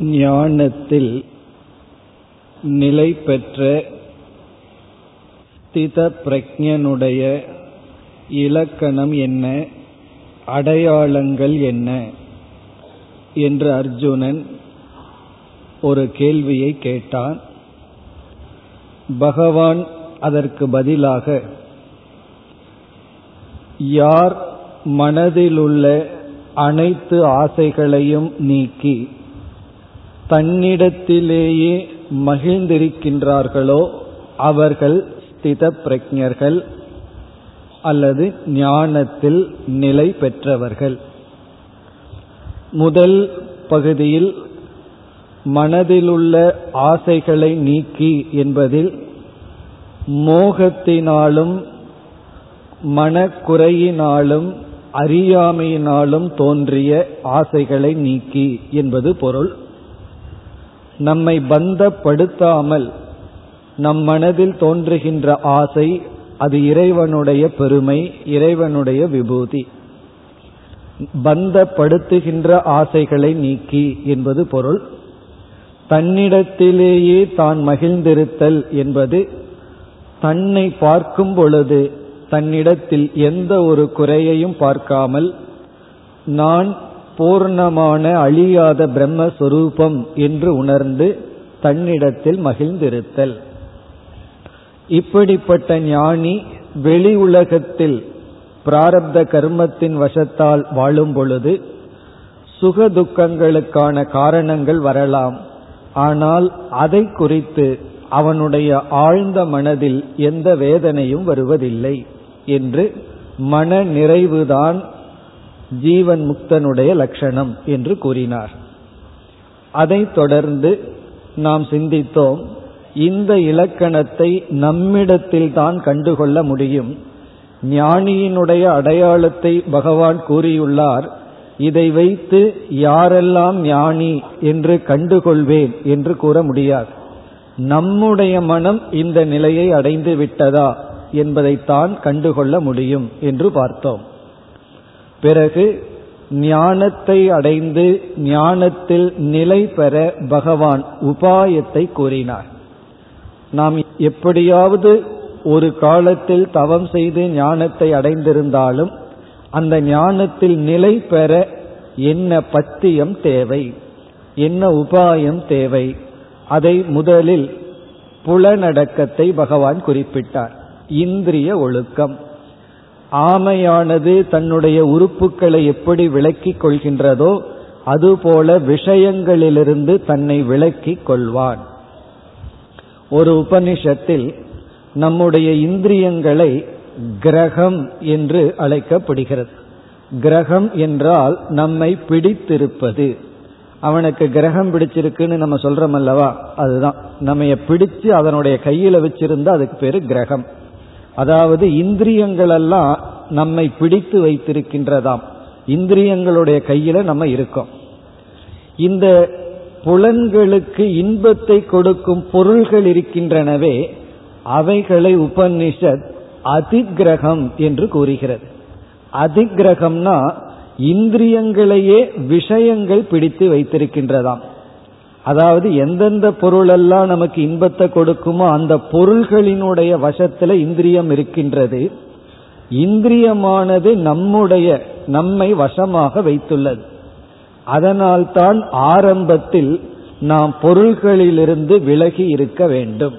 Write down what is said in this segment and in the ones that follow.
ஞானத்தில் நிலை பெற்ற ஸ்தித பிரஜனுடைய இலக்கணம் என்ன? அடையாளங்கள் என்ன? என்று அர்ஜுனன் ஒரு கேள்வியை கேட்டான். பகவான் அதற்கு பதிலாக யார் மனதிலுள்ள அனைத்து ஆசைகளையும் நீக்கி தன்னிடத்திலேயே மகிழ்ந்திருக்கின்றார்களோ அவர்கள் ஸ்தித பிரஜர்கள் அல்லது ஞானத்தில் நிலை பெற்றவர்கள். முதல் பகுதியில் மனதிலுள்ள ஆசைகளை நீக்கி என்பதில் மோகத்தினாலும் மனக்குறையினாலும் அறியாமையினாலும் தோன்றிய ஆசைகளை நீக்கி என்பது பொருள். நம்மை பந்தப்படுத்தாமல் நம் மனதில் தோன்றுகின்ற ஆசை அது இறைவனுடைய பெருமை இறைவனுடைய விபூதி. பந்தப்படுத்துகின்ற ஆசைகளை நீக்கி என்பது பொருள். தன்னிடத்திலேயே தான் மகிழ்ந்திருத்தல் என்பது. தன்னை பார்க்கும் பொழுது தன்னிடத்தில் எந்த ஒரு குறையையும் பார்க்காமல் நான் பூர்ணமான அழியாத பிரம்மஸ்வரூபம் என்று உணர்ந்து தன்னிடத்தில் மகிழ்ந்திருத்தல். இப்படிப்பட்ட ஞானி வெளி உலகத்தில் பிராரப்த கர்மத்தின் வசத்தால் வாழும் பொழுது சுக துக்கங்களுக்கான காரணங்கள் வரலாம். ஆனால் அதை குறித்து அவனுடைய ஆழ்ந்த மனதில் எந்த வேதனையும் வருவதில்லை என்று மன நிறைவுதான் ஜீவன் முக்தனுடைய லட்சணம் என்று கூறினார். அதைத் தொடர்ந்து நாம் சிந்தித்தோம் இந்த இலக்கணத்தை நம்மிடத்தில் தான் கண்டுகொள்ள முடியும். ஞானியினுடைய அடையாளத்தை பகவான் கூறியுள்ளார் இதை வைத்து யாரெல்லாம் ஞானி என்று கண்டுகொள்வேன் என்று கூற முடியாது. நம்முடைய மனம் இந்த நிலையை அடைந்து விட்டதா என்பதைத்தான் கண்டுகொள்ள முடியும் என்று பார்த்தோம். பிறகு ஞானத்தை அடைந்து ஞானத்தில் நிலை பெற பகவான் உபாயத்தை கூறினார். நாம் எப்படியாவது ஒரு காலத்தில் தவம் செய்து ஞானத்தை அடைந்திருந்தாலும் அந்த ஞானத்தில் நிலை பெற என்ன பத்தியம் தேவை? என்ன உபாயம் தேவை? அதை முதலில் புலனடக்கத்தை பகவான் குறிப்பிட்டார். இந்திரிய ஒழுக்கம். ஆமையானது தன்னுடைய உறுப்புகளை எப்படி விளக்கிக் கொள்கின்றதோ அதுபோல விஷயங்களிலிருந்து தன்னை விளக்கிக் கொள்வான். ஒரு உபனிஷத்தில் நம்முடைய இந்திரியங்களை கிரகம் என்று அழைக்கப்படுகிறது. கிரகம் என்றால் நம்மை பிடித்திருப்பது. அவனுக்கு கிரகம் பிடிச்சிருக்குன்னு நம்ம சொல்றோம் அல்லவா? அதுதான். நம்ம பிடிச்சு அதனுடைய கையில வச்சிருந்தா அதுக்கு பேரு கிரகம். அதாவது இந்திரியங்கள் எல்லாம் நம்மை பிடித்து வைத்திருக்கின்றதாம். இந்திரியங்களுடைய கையில நம்ம இருக்கோம். இந்த புலன்களுக்கு இன்பத்தை கொடுக்கும் பொருள்கள் இருக்கின்றனவே அவைகளை உபனிஷத் அதிகிரகம் என்று கூறுகிறது. அதிகிரகம்னா இந்திரியங்களையே விஷயங்கள் பிடித்து வைத்திருக்கின்றதாம். அதாவது எந்தெந்த பொருளெல்லாம் நமக்கு இன்பத்தை கொடுக்குமோ அந்த பொருள்களினுடைய வசத்துல இந்திரியம் இருக்கின்றது. இந்திரியமானது நம்முடைய நம்மை வசமாக வைத்துள்ளது. அதனால்தான் ஆரம்பத்தில் நாம் பொருள்களிலிருந்து விலகி இருக்க வேண்டும்.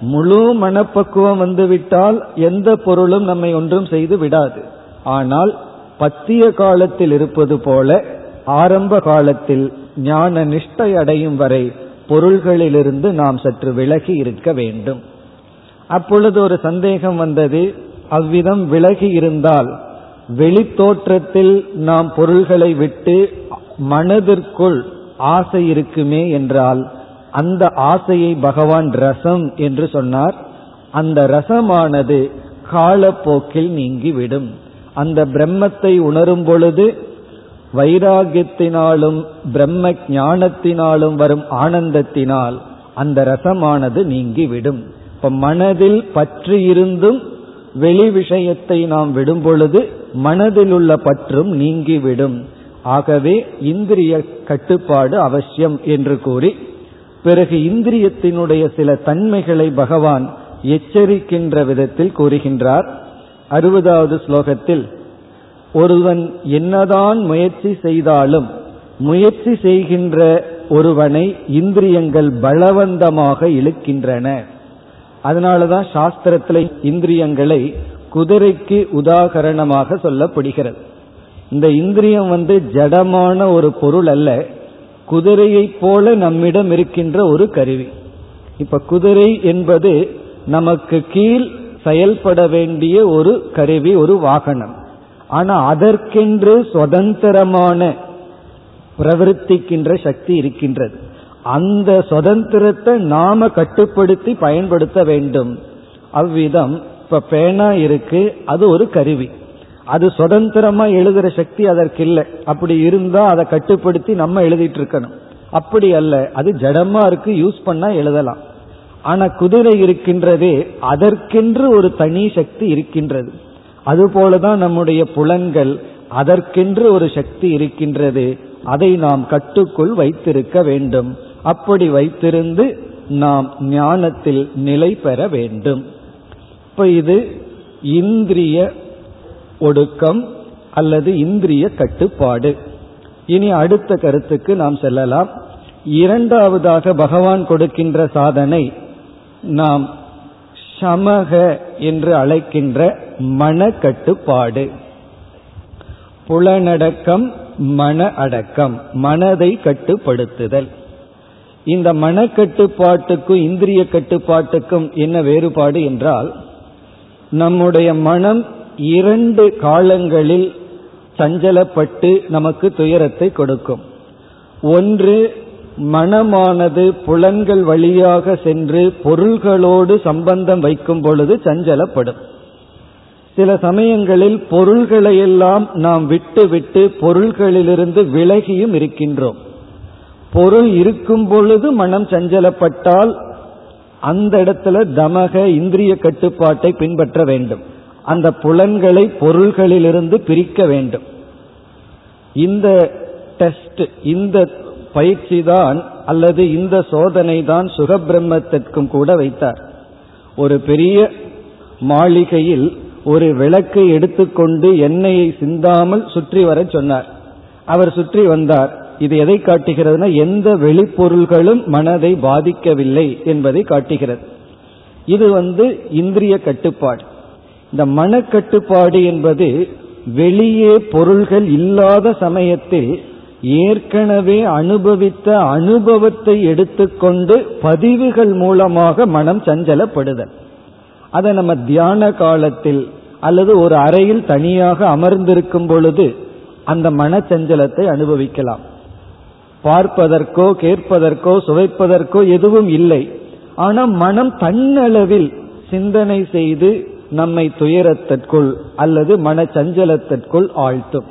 முழு மனப்பக்குவம் வந்துவிட்டால் எந்த பொருளும் நம்மை ஒன்றும் செய்து விடாது. ஆனால் பத்திய காலத்தில் இருப்பது போல ஆரம்ப காலத்தில் ஞான நிஷ்டை அடையும் வரை பொருள்களிலிருந்து நாம் சற்று விலகி இருக்க வேண்டும். அப்பொழுது ஒரு சந்தேகம் வந்தது அவ்விதம் விலகி இருந்தால் வெளித்தோற்றத்தில் நாம் பொருள்களை விட்டு மனதிற்குள் ஆசை இருக்குமே என்றால் அந்த ஆசையை பகவான் ரசம் என்று சொன்னார். அந்த ரசமானது காலப்போக்கில் நீங்கிவிடும். அந்த பிரம்மத்தை உணரும் பொழுது வைராகியத்தினாலும் பிரம்ம ஞானத்தினாலும் வரும் ஆனந்தத்தினால் அந்த ரசமானது நீங்கிவிடும். இப்ப மனதில் பற்று இருந்தும் வெளி விஷயத்தை நாம் விடும் பொழுது மனதில் உள்ள பற்றும் நீங்கிவிடும். ஆகவே இந்திரிய கட்டுப்பாடு அவசியம் என்று கூறி பிறகு இந்திரியத்தினுடைய சில தன்மைகளை பகவான் எச்சரிக்கின்ற விதத்தில் கூறுகின்றார். அறுபதாவது ஸ்லோகத்தில் ஒருவன் என்னதான் முயற்சி செய்தாலும் முயற்சி செய்கின்ற ஒருவனை இந்திரியங்கள் பலவந்தமாக இழுக்கின்றன. அதனாலதான் சாஸ்திரத்தில் இந்திரியங்களை குதிரைக்கு உதாகரணமாக சொல்லப்படுகிறது. இந்த இந்திரியம் வந்து ஜடமான ஒரு பொருள் அல்ல குதிரையைப் போல நம்மிடம் இருக்கின்ற ஒரு கருவி. இப்ப குதிரை என்பது நமக்கு கீழ் செயல்பட வேண்டிய ஒரு கருவி ஒரு வாகனம். ஆனா அதற்கென்று சுதந்திரமான பிரவருத்திக்கின்ற சக்தி இருக்கின்றது. அந்த சுதந்திரத்தை நாம கட்டுப்படுத்தி பயன்படுத்த வேண்டும். அவ்விதம் இப்ப பேனா இருக்கு அது ஒரு கருவி. அது சுதந்திரமா எழுதுற சக்தி அதற்கு இல்லை அப்படி இருந்தா அதை கட்டுப்படுத்தி நம்ம எழுதிட்டு இருக்கணும் அப்படி அல்ல அது ஜடமா இருக்கு யூஸ் பண்ணா எழுதலாம். ஆனா குதிரை இருக்கின்றதே அதற்கென்று ஒரு தனி சக்தி இருக்கின்றது. அதுபோலதான் நம்முடைய புலன்கள் அதற்கென்று ஒரு சக்தி இருக்கின்றது. அதை நாம் கட்டுக்குள் வைத்திருக்க வேண்டும். அப்படி வைத்திருந்து நாம் ஞானத்தில் நிலை பெற வேண்டும். இப்ப இது இந்திரிய ஒடுக்கம் அல்லது இந்திரிய கட்டுப்பாடு. இனி அடுத்த கருத்துக்கு நாம் செல்லலாம். இரண்டாவதாக பகவான் கொடுக்கின்ற சாதனை நாம் சமக என்று அழைக்கின்ற மன கட்டுப்பாடு புலனடக்கம் மன அடக்கம் மனதை கட்டுப்படுத்துதல். இந்த மனக்கட்டுப்பாட்டுக்கும் இந்திரிய கட்டுப்பாட்டுக்கும் என்ன வேறுபாடு என்றால் நம்முடைய மனம் இரண்டு காலங்களில் சஞ்சலப்பட்டு நமக்கு துயரத்தை கொடுக்கும். ஒன்று மனமானது புலன்கள் வழியாக சென்று பொருள்களோடு சம்பந்தம் வைக்கும் பொழுது சஞ்சலப்படும். சில சமயங்களில் பொருள்களையெல்லாம் நாம் விட்டு விட்டு பொருள்களிலிருந்து விலகியும் இருக்கின்றோம். பொருள் இருக்கும் பொழுது மனம் சஞ்சலப்பட்டால் அந்த இடத்துல தமக இந்திரிய கட்டுப்பாட்டை பின்பற்ற வேண்டும். அந்த புலன்களை பொருள்களிலிருந்து பிரிக்க வேண்டும். இந்த டெஸ்ட் இந்த பயிற்சி தான் அல்லது இந்த சோதனை தான் சுகபிரம்மத்திற்கும் கூட வைத்தார். ஒரு பெரிய மாளிகையில் ஒரு விளக்கை எடுத்துக்கொண்டு எண்ணெயை சிந்தாமல் சுற்றி வர சொன்னார். அவர் சுற்றி வந்தார். இது எதை காட்டுகிறதுனா எந்த வெளிப்பொருள்களும் மனதை பாதிக்கவில்லை என்பதை காட்டுகிறது. இது வந்து இந்திரிய கட்டுப்பாடு. இந்த மனக்கட்டுப்பாடு என்பது வெளியே பொருள்கள் இல்லாத சமயத்தில் ஏற்கனவே அனுபவித்த அனுபவத்தை எடுத்துக்கொண்டு பதிவுகள் மூலமாக மனம் சஞ்சலப்படுதல். அதை நம்ம தியான காலத்தில் அல்லது ஒரு அறையில் தனியாக அமர்ந்திருக்கும் பொழுது அந்த மனச்சஞ்சலத்தை அனுபவிக்கலாம். பார்ப்பதற்கோ கேட்பதற்கோ சுவைப்பதற்கோ எதுவும் இல்லை. ஆனால் மனம் தன்னளவில் சிந்தனை செய்து நம்மை துயரத்திற்குள் அல்லது மனச்சஞ்சலத்திற்குள் ஆழ்த்தும்.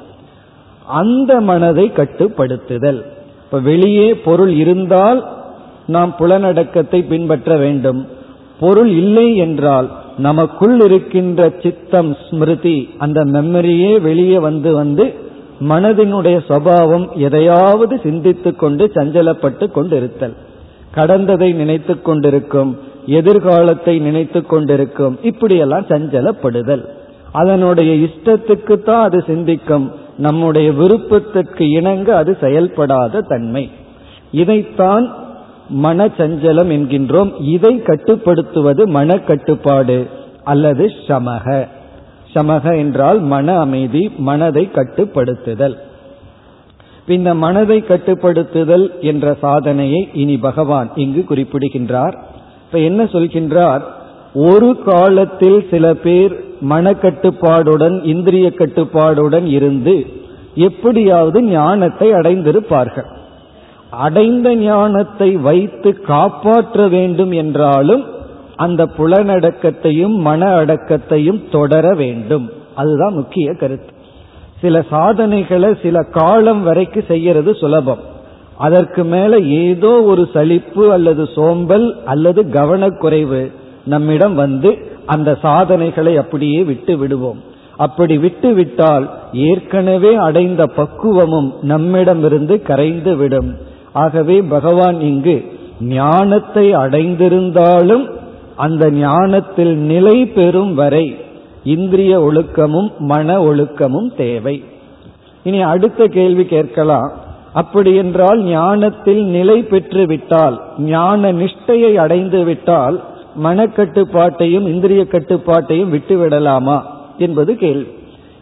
அந்த மனதை கட்டுப்படுத்துதல். இப்ப வெளியே பொருள் இருந்தால் நாம் புலனடக்கத்தை பின்பற்ற வேண்டும். பொருள் இல்லை என்றால் நமக்குள் இருக்கின்ற சித்தம் ஸ்மிருதி அந்த மெமரியே வெளியே வந்து வந்து மனதினுடைய சுவாவம் எதையாவது சிந்தித்து கொண்டு சஞ்சலப்பட்டு கொண்டிருத்தல். கடந்ததை நினைத்து கொண்டிருக்கும் எதிர்காலத்தை நினைத்து கொண்டிருக்கும் இப்படியெல்லாம் சஞ்சலப்படுதல். அதனுடைய இஷ்டத்துக்கு தான் அது சிந்திக்கும். நம்முடைய விருப்பத்திற்கு இணங்க அது செயல்படாத தன்மை. இதைத்தான் மனச்சஞ்சலம் என்கின்றோம். இதை கட்டுப்படுத்துவது மன கட்டுப்பாடு அல்லது சமக. சமக என்றால் மன அமைதி மனதை கட்டுப்படுத்துதல். இந்த மனதை கட்டுப்படுத்துதல் என்ற சாதனையை இனி பகவான் இங்கு குறிப்பிடுகின்றார். இப்ப என்ன சொல்கின்றார்? ஒரு காலத்தில் சில பேர் மனக்கட்டுப்பாடுடன் இந்திரிய கட்டுப்பாடுடன் இருந்து எப்படியாவது ஞானத்தை அடைந்திருப்பார்கள். அடைந்த ஞானத்தை வைத்து காப்பாற்ற வேண்டும் என்றாலும் அந்த புலனடக்கத்தையும் மன அடக்கத்தையும் தொடர வேண்டும். அதுதான் முக்கிய கருத்து. சில சாதனைகளை சில காலம் வரைக்கும் செய்யறது சுலபம். அதற்கு மேல ஏதோ ஒரு சலிப்பு அல்லது சோம்பல் அல்லது கவனக்குறைவு நம்மிடம் வந்து அந்த சாதனைகளை அப்படியே விட்டு விடுவோம். அப்படி விட்டு விட்டால் ஏற்கனவே அடைந்த பக்குவமும் நம்மிடமிருந்து கரைந்து விடும். ஆகவே பகவான் இங்கு ஞானத்தை அடைந்திருந்தாலும் அந்த ஞானத்தில் நிலை பெறும் வரை இந்திரிய ஒழுக்கமும் மன ஒழுக்கமும் தேவை. இனி அடுத்த கேள்வி கேட்கலாம். அப்படி என்றால் ஞானத்தில் நிலை பெற்று விட்டால் ஞான நிஷ்டையை அடைந்து விட்டால் மனக்கட்டுப்பாட்டையும் இந்திரிய கட்டுப்பாட்டையும் விட்டு விடலாமா என்பது கேள்வி.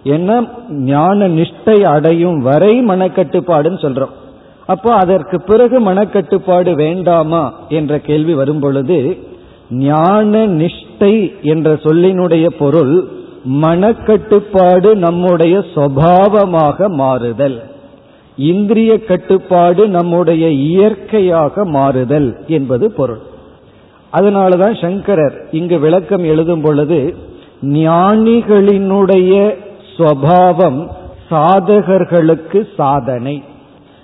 என்ன? ஞான நிஷ்டை அடையும் வரை மனக்கட்டுப்பாடுன்னு சொல்றோம். அப்போ அதற்கு பிறகு மனக்கட்டுப்பாடு வேண்டாமா என்ற கேள்வி வரும் பொழுது ஞான நிஷ்டை என்ற சொல்லினுடைய பொருள் மனக்கட்டுப்பாடு நம்முடைய சுவாவமாக மாறுதல். இந்திரிய கட்டுப்பாடு நம்முடைய இயற்கையாக மாறுதல் என்பது பொருள். அதனாலதான் சங்கரர் இங்கு விளக்கம் எழுதும் பொழுது ஞானிகளினுடைய சுவாவம் சாதகர்களுக்கு சாதனை.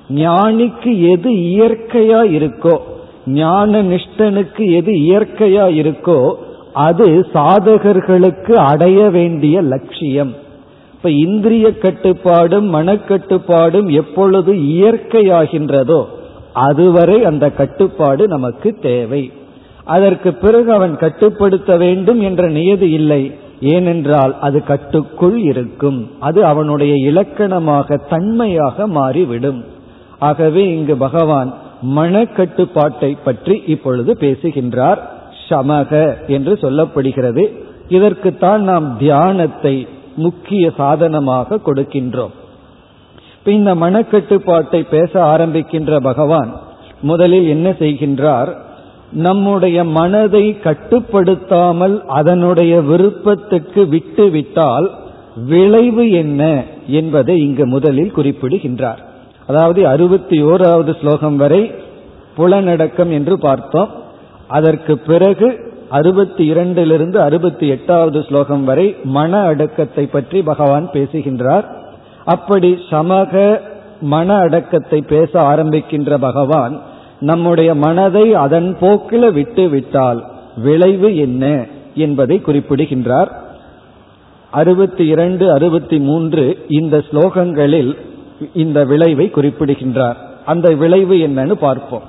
ஞானிக்கு எது இயற்கையா இருக்கோ ஞான நிஷ்டனுக்கு எது இயற்கையா இருக்கோ அது சாதகர்களுக்கு அடைய வேண்டிய லட்சியம். இப்ப இந்திரிய கட்டுப்பாடும் மனக்கட்டுப்பாடும் எப்பொழுது இயற்கையாகின்றதோ அதுவரை அந்த கட்டுப்பாடு நமக்கு தேவை. அதற்கு பிறகு அவன் கட்டுப்படுத்த வேண்டும் என்ற நியதி இல்லை. ஏனென்றால் அது கட்டுக்குள் இருக்கும். அது அவனுடைய இலக்கணமாக தன்மையாக மாறிவிடும். ஆகவே இங்கு பகவான் மனக்கட்டுப்பாட்டை பற்றி இப்பொழுது பேசுகின்றார். சமக என்று சொல்லப்படுகிறது. இதற்குத்தான் நாம் தியானத்தை முக்கிய சாதனமாக கொடுக்கின்றோம். இந்த மனக்கட்டுப்பாட்டை பேச ஆரம்பிக்கின்ற பகவான் முதலில் என்ன செய்கின்றார்? நம்முடைய மனதை கட்டுப்படுத்தாமல் அதனுடைய விருப்பத்துக்கு விட்டுவிட்டால் விளைவு என்ன என்பதை இங்கு முதலில் குறிப்பிடுகின்றார். அதாவது அறுபத்தி ஓராவது ஸ்லோகம் வரை புலனடக்கம் என்று பார்த்தோம். அதற்கு பிறகு அறுபத்தி இரண்டிலிருந்து அறுபத்தி எட்டாவது ஸ்லோகம் வரை மன அடக்கத்தை பற்றி பகவான் பேசுகின்றார். அப்படி சமக மன அடக்கத்தை பேச ஆரம்பிக்கின்ற பகவான் நம்முடைய மனதை அதன் போக்கில விட்டு விட்டால் விளைவு என்ன என்பதை குறிப்பிடுகின்றார். அறுபத்தி இரண்டு அறுபத்தி மூன்று இந்த ஸ்லோகங்களில் இந்த விளைவை குறிப்பிடுகின்றார். அந்த விளைவு என்னன்னு பார்ப்போம்.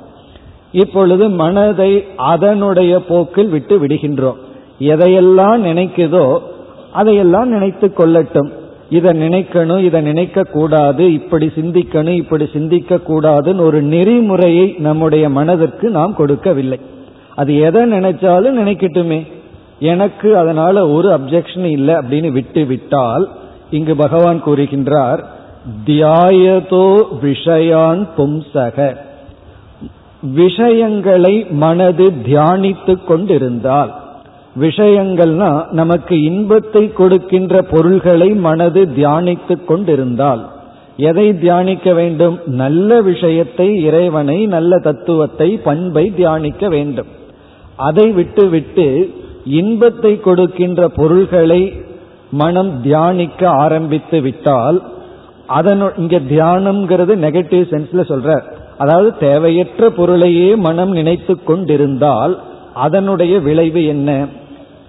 இப்பொழுது மனதை அதனுடைய போக்கில் விட்டு விடுகின்றோம். எதையெல்லாம் நினைக்குதோ அதையெல்லாம் நினைத்து கொள்ளட்டும். இதை நினைக்கணும் இதை நினைக்க கூடாது இப்படி சிந்திக்கணும் இப்படி சிந்திக்க கூடாதுன்னு ஒரு நெறிமுறையை நம்முடைய மனதிற்கு நாம் கொடுக்கவில்லை. அது எதை நினைச்சாலும் நினைக்கட்டுமே. எனக்கு அதனால ஒரு அப்செக்ஷன் இல்லை அப்படின்னு விட்டு விட்டால் இங்கு பகவான் கூறுகின்றார் தியாயதோ விஷயான் பும்சக. விஷயங்களை மனது தியானித்து கொண்டிருந்தால் விஷயங்கள்னா நமக்கு இன்பத்தை கொடுக்கின்ற பொருள்களை மனது தியானித்து கொண்டிருந்தால் எதை தியானிக்க வேண்டும்? நல்ல விஷயத்தை இறைவனை நல்ல தத்துவத்தை பண்பை தியானிக்க வேண்டும். அதை விட்டுவிட்டு இன்பத்தை கொடுக்கின்ற பொருள்களை மனம் தியானிக்க ஆரம்பித்து விட்டால் அதனு இங்க தியானம்ங்கிறது நெகட்டிவ் சென்ஸ்ல சொல்ற. அதாவது தேவையற்ற பொருளையே மனம் நினைத்து கொண்டிருந்தால் அதனுடைய விளைவு என்ன?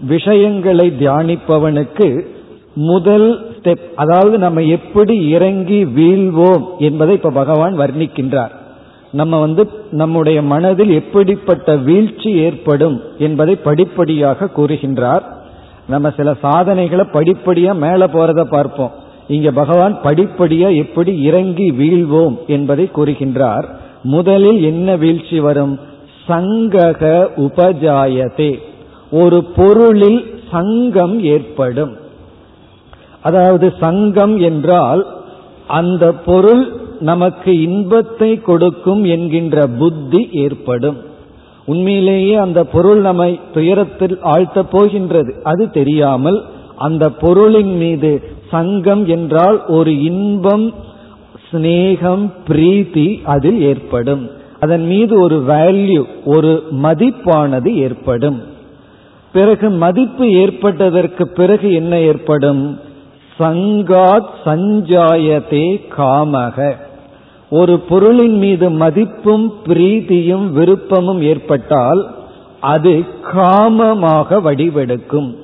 விஷயங்களை தியானிப்பவனுக்கு முதல் ஸ்டெப் அதாவது நம்ம எப்படி இறங்கி வீழ்வோம் என்பதை இப்ப பகவான் வர்ணிக்கின்றார். நம்ம வந்து நம்முடைய மனதில் எப்படிப்பட்ட வீழ்ச்சி ஏற்படும் என்பதை படிப்படியாக கூறுகின்றார். நம்ம சில சாதனைகளை படிப்படியா மேல போறத பார்ப்போம். இங்க பகவான் படிப்படியா எப்படி இறங்கி வீழ்வோம் என்பதை கூறுகின்றார். முதலில் என்ன வீழ்ச்சி வரும்? சங்கக உபஜாயதே. ஒரு பொருளில் சங்கம் ஏற்படும். அதாவது சங்கம் என்றால் அந்த பொருள் நமக்கு இன்பத்தை கொடுக்கும் என்கின்ற புத்தி ஏற்படும். உண்மையிலேயே அந்த பொருள் நம்மை துயரத்தில் ஆழ்த்தப் போகின்றது. அது தெரியாமல் அந்த பொருளின் மீது சங்கம் என்றால் ஒரு இன்பம் சிநேகம் பிரீத்தி அதில் ஏற்படும். அதன் மீது ஒரு வேல்யூ ஒரு மதிப்பானது ஏற்படும். பிறகு மதிப்பு ஏற்பட்டதற்கு பிறகு என்ன ஏற்படும்? சங்காத் சஞ்சாயதே காமக. ஒரு பொருளின் மீது மதிப்பும் பிரீதியும் விருப்பமும் ஏற்பட்டால் அது காமமாக வடிவெடுக்கும்.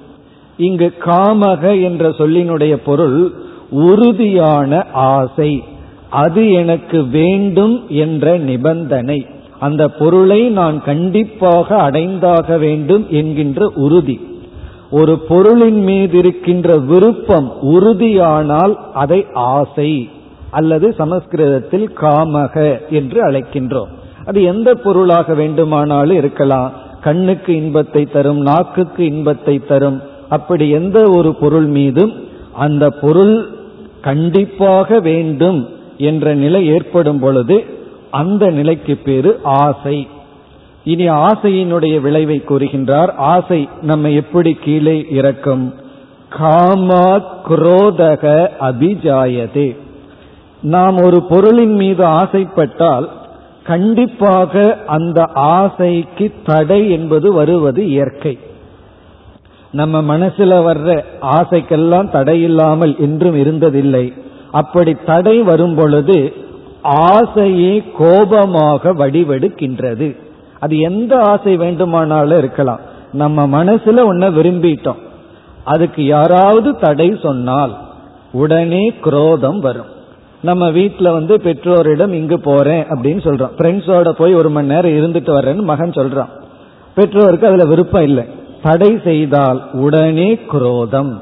இங்கு காமக என்ற சொல்லினுடைய பொருள் உறுதியான ஆசை. அது எனக்கு வேண்டும் என்ற நிபந்தனை. அந்த பொருளை நான் கண்டிப்பாக அடைந்தாக வேண்டும் என்கின்ற உறுதி. ஒரு பொருளின் மீது இருக்கின்ற விருப்பம் உறுதியானால் அதை ஆசை அல்லது சமஸ்கிருதத்தில் காமக என்று அழைக்கின்றோம். அது எந்த பொருளாக வேண்டுமானாலும் இருக்கலாம். கண்ணுக்கு இன்பத்தை தரும் நாக்குக்கு இன்பத்தை தரும் அப்படி எந்த ஒரு பொருள் மீதும் அந்த பொருள் கண்டிப்பாக வேண்டும் என்ற நிலை ஏற்படும் பொழுது அந்த நிலைக்கு பேரு ஆசை. இனி ஆசையினுடைய விளைவை கூறுகின்றார் ஆசை நம்ம எப்படி கீழே இறக்கும்? காமா குரோதக அபிஜாயதே. நாம் ஒரு பொருளின் மீது ஆசைப்பட்டால் கண்டிப்பாக அந்த ஆசைக்கு தடை என்பது வருவது இயற்கை. நம்ம மனசுல வர்ற ஆசைக்கெல்லாம் தடை இல்லாமல் என்றும் இருந்ததில்லை. அப்படி தடை வரும் பொழுது ஆசையே கோபமாக வடிவெடுக்கின்றது. அது எந்த ஆசை வேண்டுமானாலும் இருக்கலாம். நம்ம மனசுல ஒன்ன விரும்பிட்டோம். அதுக்கு யாராவது தடை சொன்னால் உடனே குரோதம் வரும். நம்ம வீட்டில் வந்து பெற்றோரிடம் இங்கு போறேன் அப்படின்னு சொல்றோம். ஃப்ரெண்ட்ஸோட போய் ஒரு மணி நேரம் இருந்துட்டு வர்றேன்னு மகன் சொல்றான். பெற்றோருக்கு அதுல விருப்பம் இல்லை. தடை செய்தால் உடனே குரோதம்.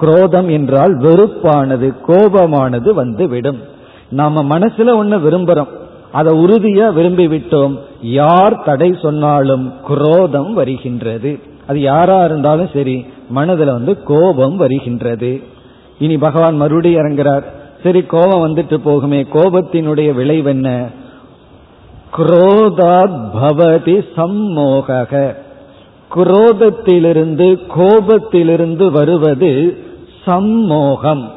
குரோதம் என்றால் வெறுப்பானது கோபமானது வந்து விடும் நாம மனசுல ஒண்ணு விரும்புறோம். அதை உறுதியா விரும்பி விட்டோம் யார் தடை சொன்னாலும் குரோதம் வருகின்றது. அது யாரா இருந்தாலும் சரி மனதுல வந்து கோபம் வருகின்றது. இனி பகவான் மறுபடியும் இறங்குறார். சரி கோபம் வந்துட்டு போகுமே. கோபத்தினுடைய விளைவென்ன குரோதாத் பவதி சம்மோக குரோதத்திலிருந்து கோபத்திலிருந்து வருவது சம்மோகம்.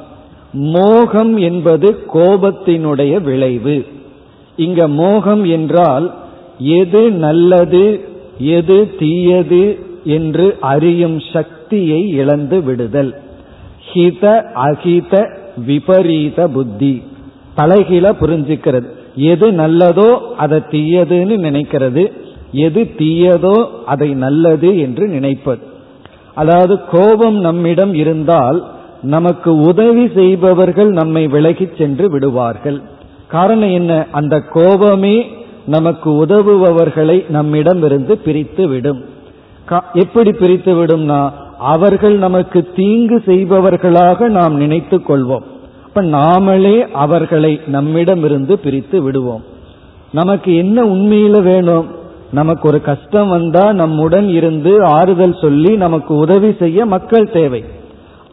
மோகம் என்பது கோபத்தினுடைய விளைவு. இங்க மோகம் என்றால் எது நல்லது எது தீயது என்று அறியும் சக்தியை இழந்து விடுதல். ஹித அகித விபரீத புத்தி. தலைகீழ புரிஞ்சுக்கிறது. எது நல்லதோ அதை தீயதுன்னு நினைக்கிறது. எது தீயதோ அதை நல்லது என்று நினைப்பது. அதாவது கோபம் நம்மிடம் இருந்தால் நமக்கு உதவி செய்பவர்கள் நம்மை விலகிச் சென்று விடுவார்கள். காரணம் என்ன? அந்த கோபமே நமக்கு உதவுபவர்களை நம்மிடமிருந்து பிரித்து விடும் எப்படி பிரித்து விடும்னா அவர்கள் நமக்கு தீங்கு செய்பவர்களாக நாம் நினைத்து கொள்வோம். அப்ப நாமளே அவர்களை நம்மிடமிருந்து பிரித்து விடுவோம். நமக்கு என்ன உண்மையில வேணும்? நமக்கு ஒரு கஷ்டம் வந்தா நம்முடன் இருந்து ஆறுதல் சொல்லி நமக்கு உதவி செய்ய மக்கள் தேவை.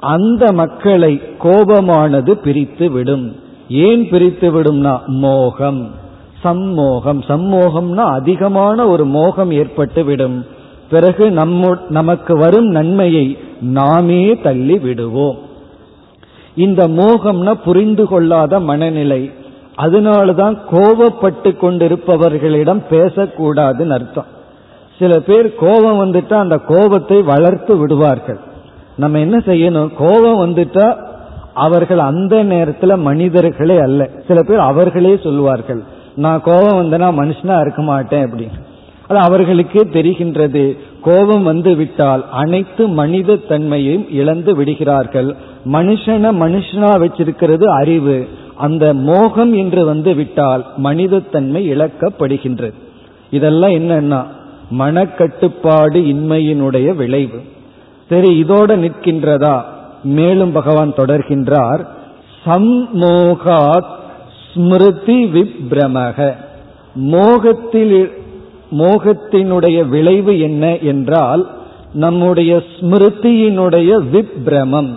அந்த மக்களை கோபமானது பிரித்து விடும் ஏன் பிரித்து விடும்னா மோகம். சம்மோகம். சம்மோகம்னா அதிகமான ஒரு மோகம் ஏற்பட்டு விடும் பிறகு நம்ம நமக்கு வரும் நன்மையை நாமே தள்ளி விடுவோம் இந்த மோகம்னா புரிந்து கொள்ளாத மனநிலை. அதனாலதான் கோபப்பட்டு கொண்டிருப்பவர்களிடம் பேசக்கூடாதுன்னு அர்த்தம். சில பேர் கோபம் வந்துட்டா அந்த கோபத்தை வளர்த்து விடுவார்கள். நம்ம என்ன செய்யணும்? கோபம் வந்துட்டா அவர்கள் அந்த நேரத்துல மனிதர்களே அல்ல. சில பேர் அவர்களே சொல்லுவார்கள். நான் கோபம் வந்தனா மனுஷனா இருக்க மாட்டேன் அப்படின்னு. அது அவர்களுக்கே தெரிகின்றது. கோபம் வந்து விட்டால் அனைத்து மனித தன்மையையும் இழந்து விடுகிறார்கள். மனுஷனை மனுஷனா வச்சிருக்கிறது அறிவு. அந்த மோகம் என்று வந்து விட்டால் மனிதத்தன்மை இழக்கப்படுகின்றது. இதெல்லாம் என்னன்னா மனக்கட்டுப்பாடு இன்மையினுடைய விளைவு. சரி இதோட நிற்கின்றதா? மேலும் பகவான் தொடர்கின்றார் சம்மோகாத் ஸ்மிருதி விப்ரமக. மோகத்தில் மோகத்தினுடைய விளைவு என்ன என்றால் நம்முடைய ஸ்மிருதியினுடைய விப்ரமம்.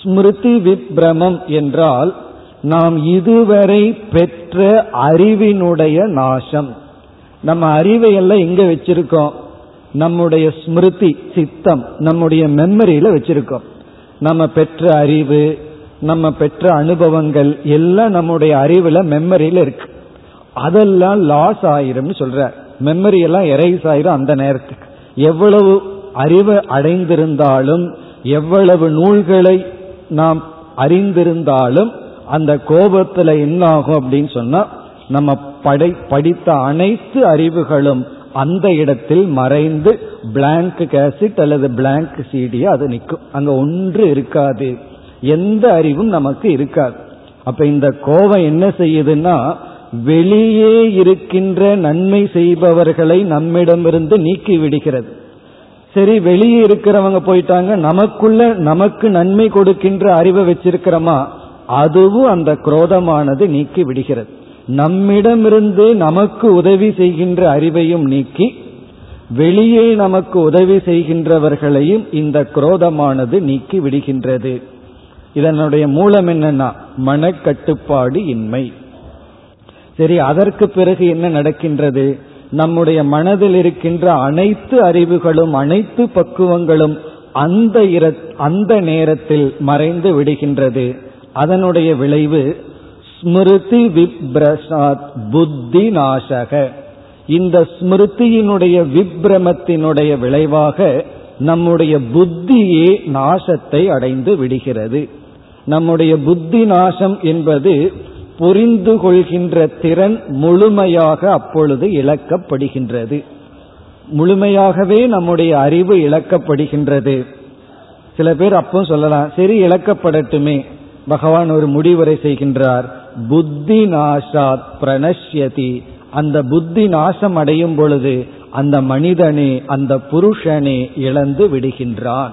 ஸ்மிருதி விப்ரமம் என்றால் நாம் இதுவரை பெற்ற அறிவினுடைய நாசம். நம்ம அறிவை எல்லாம் எங்க வச்சிருக்கோம்? நம்முடைய ஸ்மிருதி சித்தம் நம்முடைய மெமரியில வச்சிருக்கோம். நம்ம பெற்ற அறிவு நம்ம பெற்ற அனுபவங்கள் எல்லாம் நம்முடைய அறிவுல மெமரியில இருக்கு. அதெல்லாம் லாஸ் ஆயிரும்னு சொல்ற மெமரி எல்லாம் எரைஸ் ஆயிரும் அந்த நேரத்துக்கு. எவ்வளவு அறிவு அடைந்திருந்தாலும் எவ்வளவு நூல்களை நாம் அறிந்திருந்தாலும் அந்த கோபத்துல என்ன ஆகும் அப்படின்னு சொன்னா நம்ம படை படித்த அனைத்து அறிவுகளும் அந்த இடத்தில் மறைந்து பிளாங்க் கேசட் அல்லது பிளாங்க் சீடியா அது நிற்கும். அங்க ஒன்று இருக்காது. எந்த அறிவும் நமக்கு இருக்காது. அப்ப இந்த கோவம் என்ன செய்யுதுன்னா வெளியே இருக்கின்ற நன்மை செய்பவர்களை நம்மிடமிருந்து நீக்கி விடுகிறது. சரி வெளியே இருக்கிறவங்க போயிட்டாங்க நமக்குள்ள நமக்கு நன்மை கொடுக்கின்ற அறிவை வச்சிருக்கிறோமா? அதுவும் அந்த குரோதமானது நீக்கி விடுகிறது. நம்மிடமிருந்து நமக்கு உதவி செய்கின்ற அறிவையும் நீக்கி வெளியே நமக்கு உதவி செய்கின்றவர்களையும் இந்த குரோதமானது நீக்கி விடுகின்றது. இதனுடைய மூலம் என்னன்னா மனக்கட்டுப்பாடு இன்மை. சரி அதற்கு பிறகு என்ன நடக்கின்றது? நம்முடைய மனதில் இருக்கின்ற அனைத்து அறிவுகளும் அனைத்து பக்குவங்களும் அந்த அந்த நேரத்தில் மறைந்து விடுகின்றது. அதனுடைய விளைவு ஸ்மிருதி விப்ரசாத் புத்தி நாசக. இந்த ஸ்மிருதியினுடைய விப்ரமத்தினுடைய விளைவாக நம்முடைய புத்தியே நாசத்தை அடைந்து விடுகிறது. நம்முடைய புத்தி நாசம் என்பது புரிந்து கொள்கின்ற திறன் முழுமையாக அப்பொழுது இழக்கப்படுகின்றது. முழுமையாகவே நம்முடைய அறிவு இழக்கப்படுகின்றது. சில பேர் அப்போ சொல்லலாம் சரி இழக்கப்படட்டுமே. பகவான் ஒரு முடிவுரை செய்கின்றார். புத்தி நாசாத் பிரணஷ்யதி. அந்த புத்தி நாசம் அடையும் பொழுது அந்த மனிதனே அந்த புருஷனே இழந்து விடுகின்றான்.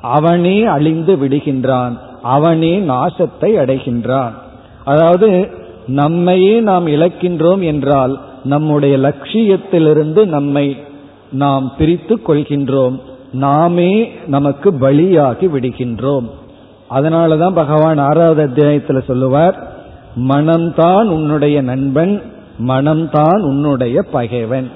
அவனே அழிந்து விடுகின்றான். அவனே நாசத்தை அடைகின்றான். அதாவது நம்மையே நாம் இழக்கின்றோம் என்றால் நம்முடைய லட்சியத்திலிருந்து நம்மை நாம் பிரித்து கொள்கின்றோம். நாமே நமக்கு பலியாகி விடுகின்றோம். அதனாலதான் பகவான் ஆறாவது அத்தியாயத்தில் சொல்லுவார் மனம்தான் உன்னுடைய நண்பன் மனம்தான் உன்னுடைய பகைவன்.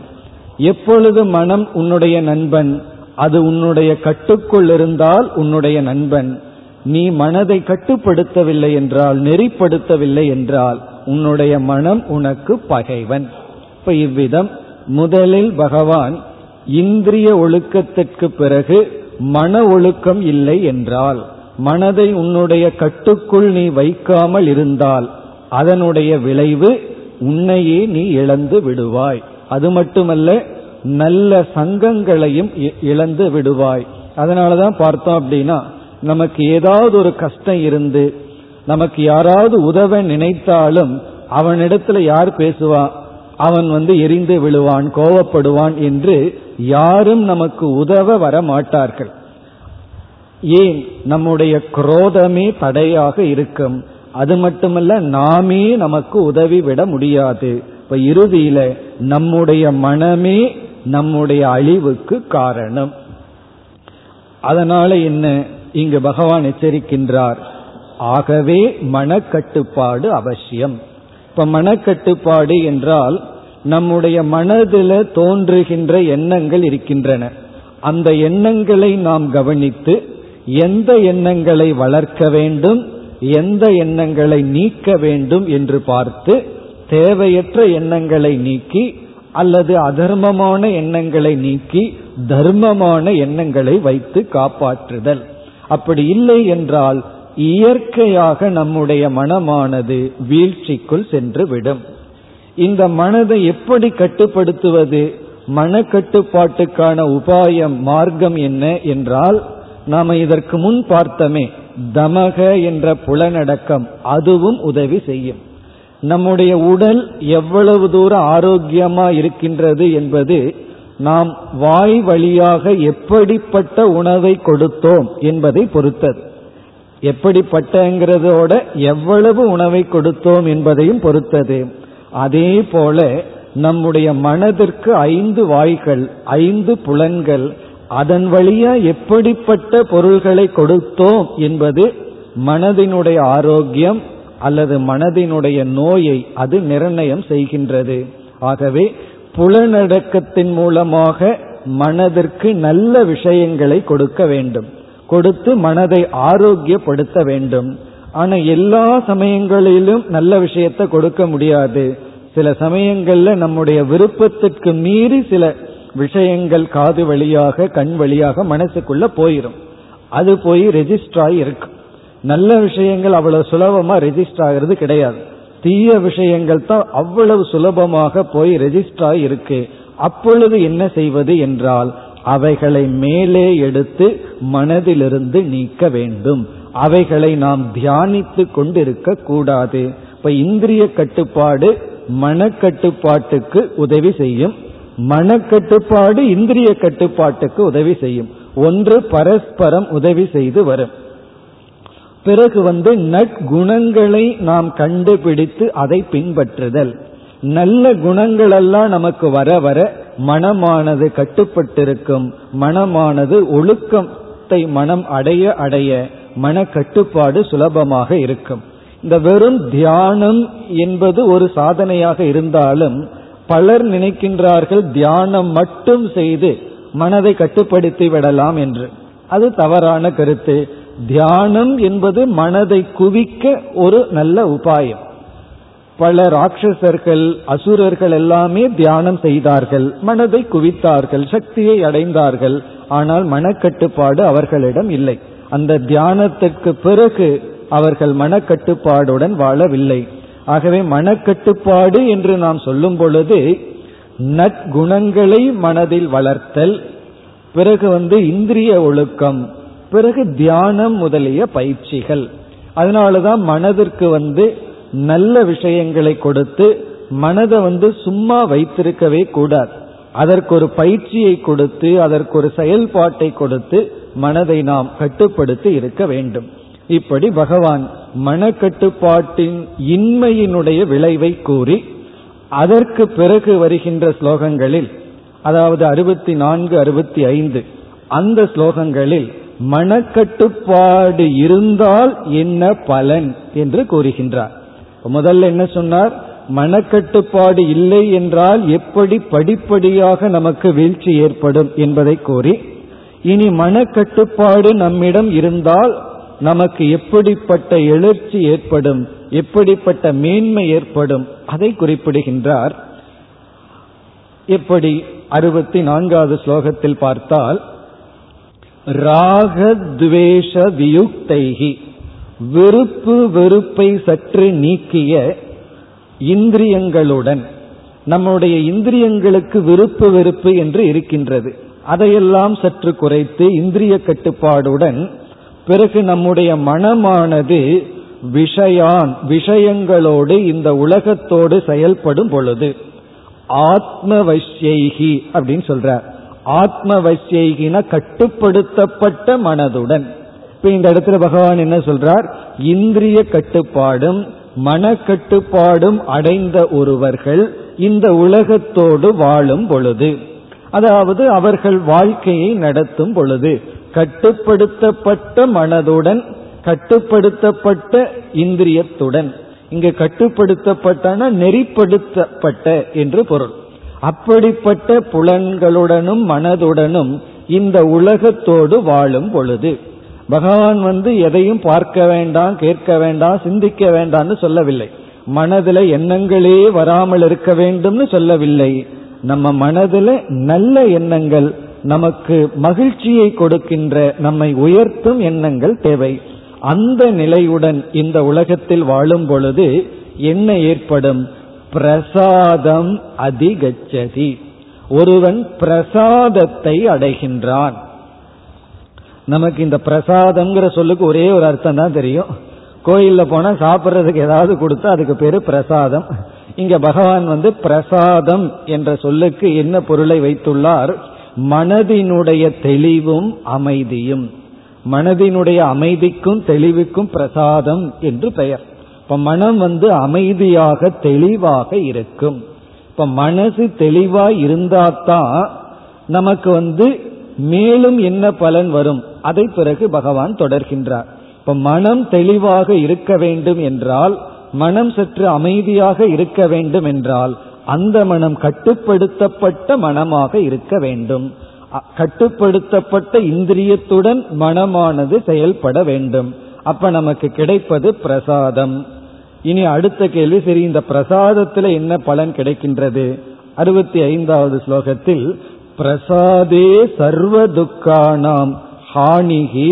எப்பொழுது மனம் உன்னுடைய நண்பன் அது உன்னுடைய கட்டுக்குள் இருந்தால் உன்னுடைய நண்பன். நீ மனதை கட்டுப்படுத்தவில்லை என்றால் நெறிப்படுத்தவில்லை என்றால் உன்னுடைய மனம் உனக்கு பகைவன். இப்ப இவ்விதம் முதலில் பகவான் இந்திரிய ஒழுக்கத்திற்கு பிறகு மன ஒழுக்கம் இல்லை என்றால் மனதை உன்னுடைய கட்டுக்குள் நீ வைக்காமல் இருந்தால் அதனுடைய விளைவு உன்னையே நீ இழந்து விடுவாய். அது மட்டுமல்ல நல்ல சங்கங்களையும் இழந்து விடுவாய். அதனாலதான் பார்த்தோம் அப்படின்னா நமக்கு ஏதாவது ஒரு கஷ்டம் இருந்து நமக்கு யாராவது உதவ நினைத்தாலும் அவனிடத்துல யார் பேசுவான் அவன் வந்து எரிந்து விழுவான் கோவப்படுவான் என்று யாரும் நமக்கு உதவ வர மாட்டார்கள் ஏன்? நம்முடைய குரோதமே தடையாக இருக்கும். அது மட்டுமல்ல நாமே நமக்கு உதவி விட முடியாது. இப்ப இறுதியில நம்முடைய மனமே நம்முடைய அழிவுக்கு காரணம். அதனால என்ன இங்கு பகவான் எச்சரிக்கின்றார். ஆகவே மனக்கட்டுப்பாடு அவசியம். இப்ப மனக்கட்டுப்பாடு என்றால் நம்முடைய மனதில் தோன்றுகின்ற எண்ணங்கள் இருக்கின்றன. அந்த எண்ணங்களை நாம் கவனித்து எந்த எண்ணங்களை வளர்க்க வேண்டும் எந்த எண்ணங்களை நீக்க வேண்டும் என்று பார்த்து தேவையற்ற எண்ணங்களை நீக்கி அல்லது அதர்மமான எண்ணங்களை நீக்கி தர்மமான எண்ணங்களை வைத்து காப்பாற்றுதல். அப்படி இல்லை என்றால் இயற்கையாக நம்முடைய மனமானது வீழ்ச்சிக்குள் சென்று விடும் இந்த மனதை எப்படி கட்டுப்படுத்துவது? மன கட்டுப்பாட்டுக்கான உபாயம் மார்க்கம் என்ன என்றால் நாம இதற்கு முன் பார்த்தமே தமக என்ற புலனடக்கம் அதுவும் உதவி செய்யும். நம்முடைய உடல் எவ்வளவு தூரம் ஆரோக்கியமா இருக்கின்றது என்பது நாம் வாய் வழியாக எப்படிப்பட்ட உணவை கொடுத்தோம் என்பதை பொறுத்தது. எப்படிப்பட்டங்கிறதோட எவ்வளவு உணவை கொடுத்தோம் என்பதையும் பொறுத்தது. அதே போல நம்முடைய மனதிற்கு ஐந்து வாய்கள் ஐந்து புலன்கள் அதன் வழியா எப்படிப்பட்ட பொருள்களை கொடுத்தோம் என்பது மனதினுடைய ஆரோக்கியம் அல்லது மனதினுடைய நோயை அது நிர்ணயம் செய்கின்றது. ஆகவே புலனடக்கத்தின் மூலமாக மனதிற்கு நல்ல விஷயங்களை கொடுக்க வேண்டும். கொடுத்து மனதை ஆரோக்கியப்படுத்த வேண்டும். ஆனா எல்லா சமயங்களிலும் நல்ல விஷயத்தை கொடுக்க முடியாது. சில சமயங்கள்ல நம்முடைய விருப்பத்திற்கு மீறி சில விஷயங்கள் காது வழியாக கண் வழியாக மனசுக்குள்ள போயிரும். அது போய் ரெஜிஸ்டர் ஆகி இருக்கும் நல்ல விஷயங்கள் அவ்வளவு சுலபமா ரெஜிஸ்டர் ஆகிறது கிடையாது. தீய விஷயங்கள் தான் அவ்வளவு சுலபமாக போய் ரெஜிஸ்டர் ஆகி இருக்கு. அப்பொழுது என்ன செய்வது என்றால் அவைகளை மேலே எடுத்து மனதிலிருந்து நீக்க வேண்டும். அவைகளை நாம் தியானித்து கொண்டிருக்க கூடாது. இப்ப இந்திரிய கட்டுப்பாடு மனக்கட்டுப்பாட்டுக்கு உதவி செய்யும் மனக்கட்டுப்பாடு இந்திரிய கட்டுப்பாட்டுக்கு உதவி செய்யும். ஒன்று பரஸ்பரம் உதவி செய்து வரும். பிறகு வந்து நற்குணங்களை நாம் கண்டுபிடித்து அதை பின்பற்றுதல். நல்ல குணங்கள் எல்லாம் நமக்கு வர வர மனமானது கட்டுப்பட்டிருக்கும். மனமானது ஒழுக்கத்தை மனம் அடைய அடைய மன கட்டுப்பாடு சுலபமாக இருக்கும். இந்த வெறும் தியானம் என்பது ஒரு சாதனையாக இருந்தாலும் பலர் நினைக்கின்றார்கள் தியானம் மட்டும் செய்து மனதை கட்டுப்படுத்தி விடலாம் என்று. அது தவறான கருத்து. தியானம் என்பது மனதை குவிக்க ஒரு நல்ல உபாயம். பல ராட்சசர்கள் அசுரர்கள் எல்லாமே தியானம் செய்தார்கள். மனதை குவித்தார்கள் சக்தியை அடைந்தார்கள். ஆனால் மனக்கட்டுப்பாடு அவர்களிடம் இல்லை. அந்த தியானத்திற்கு பிறகு அவர்கள் மனக்கட்டுப்பாடுடன் வாழவில்லை. ஆகவே மனக்கட்டுப்பாடு என்று நாம் சொல்லும் பொழுது நற்குணங்களை மனதில் வளர்த்தல் பிறகு வந்து இந்திரிய ஒழுக்கம் பிறகு தியானம் முதலிய பயிற்சிகள். அதனாலதான் மனதிற்கு வந்து நல்ல விஷயங்களை கொடுத்து மனதை வந்து சும்மா வைத்திருக்கவே கூடாது. அதற்கு ஒரு பயிற்சியை கொடுத்து அதற்கு ஒரு செயல்பாட்டை கொடுத்து மனதை நாம் கட்டுப்படுத்தி இருக்க வேண்டும். இப்படி பகவான் மனக்கட்டுப்பாட்டின் இன்மையினுடைய விளைவை கூறி அதற்கு பிறகு வருகின்ற ஸ்லோகங்களில் அதாவது அறுபத்தி நான்கு அறுபத்தி ஐந்து அந்த ஸ்லோகங்களில் மனக்கட்டுப்பாடு இருந்தால் என்ன பலன் என்று கூறுகின்றார். முதல்ல என்ன சொன்னார்? மனக்கட்டுப்பாடு இல்லை என்றால் எப்படி படிப்படியாக நமக்கு வீழ்ச்சி ஏற்படும் என்பதை கூறி இனி மனக்கட்டுப்பாடு நம்மிடம் இருந்தால் நமக்கு எப்படிப்பட்ட எழுச்சி ஏற்படும் எப்படிப்பட்ட மேன்மை ஏற்படும் அதை குறிப்பிடுகின்றார். எப்படி? அறுபத்தி நான்காவது ஸ்லோகத்தில் பார்த்தால் ராகத்வேஷ வியுக்தைகி விருப்பு வெறுப்பை சற்று நீக்கிய இந்திரியங்களுடன் நம்முடைய இந்திரியங்களுக்கு விருப்பு வெறுப்பு என்று இருக்கின்றது. அதையெல்லாம் சற்று குறைத்து இந்திரிய கட்டுப்பாடுடன் பிறகு நம்முடைய மனமானது விஷயான் விஷயங்களோடு இந்த உலகத்தோடு செயல்படும் பொழுது ஆத்ம அப்படின்னு சொல்றார். ஆத்ம வைஷ்யைகின கட்டுப்படுத்தப்பட்ட மனதுடன். இப்ப இந்த இடத்துல பகவான் என்ன சொல்றார்? இந்திரிய கட்டுப்பாடும் மன கட்டுப்பாடும் அடைந்த ஒருவர்கள் இந்த உலகத்தோடு வாழும் பொழுது அதாவது அவர்கள் வாழ்க்கையை நடத்தும் பொழுது கட்டுப்படுத்தப்பட்ட மனதுடன் கட்டுப்படுத்தப்பட்ட இந்திரியத்துடன். இங்கு கட்டுப்படுத்தப்பட்டன நெறிப்படுத்தப்பட்ட என்று பொருள். அப்படிப்பட்ட புலன்களுடனும் மனதுடனும் இந்த உலகத்தோடு வாழும் பொழுது பகவான் வந்து எதையும் பார்க்க வேண்டாம் கேட்க வேண்டாம் சிந்திக்க வேண்டாம்னு சொல்லவில்லை. மனதில் எண்ணங்களே வராமல் இருக்க வேண்டும்னு சொல்லவில்லை. நம்ம மனதில் நல்ல எண்ணங்கள் நமக்கு மகிழ்ச்சியை கொடுக்கின்ற நம்மை உயர்த்தும் எண்ணங்கள் தேவை. அந்த நிலையுடன் இந்த உலகத்தில் வாழும் பொழுது என்ன ஏற்படும்? பிரசாதம் அதிகச்சதி. ஒருவன் பிரசாதத்தை அடைகின்றான். நமக்கு இந்த பிரசாதம்ங்கிற சொல்லுக்கு ஒரே ஒரு அர்த்தம் தான் தெரியும். கோயில்ல போனா சாப்பிட்றதுக்கு ஏதாவது கொடுத்தா அதுக்கு பேரு பிரசாதம். இங்க பகவான் வந்து பிரசாதம் என்ற சொல்லுக்கு என்ன பொருளை வைத்துள்ளார்? மனதினுடைய தெளிவும் அமைதியும். மனதினுடைய அமைதிக்கும் தெளிவுக்கும் பிரசாதம் என்று பெயர். இப்ப மனம் வந்து அமைதியாக தெளிவாக இருக்கும். இப்ப மனசு தெளிவா இருந்தாதான் நமக்கு வந்து மேலும் என்ன பலன் வரும்? அதை பிறகு பகவான் தொடர்கின்றார். இப்ப மனம் தெளிவாக இருக்க வேண்டும் என்றால் மனம் சற்று அமைதியாக இருக்க வேண்டும் என்றால் அந்த மனம் கட்டுப்படுத்தப்பட்ட மனமாக இருக்க வேண்டும். கட்டுப்படுத்தப்பட்ட இந்திரியத்துடன் மனமானது செயல்பட வேண்டும். அப்ப நமக்கு கிடைப்பது பிரசாதம். இனி அடுத்த கேள்வி சரி இந்த பிரசாதத்தில் என்ன பலன் கிடைக்கின்றது? அறுபத்தி ஐந்தாவது ஸ்லோகத்தில் பிரசாதே சர்வ துக்கானாம் ஹானிகி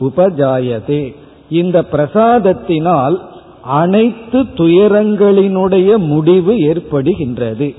உபஜாயதே. இந்த பிரசாதத்தினால் அனைத்து துயரங்களினுடைய முடிவு ஏற்படுகின்றது.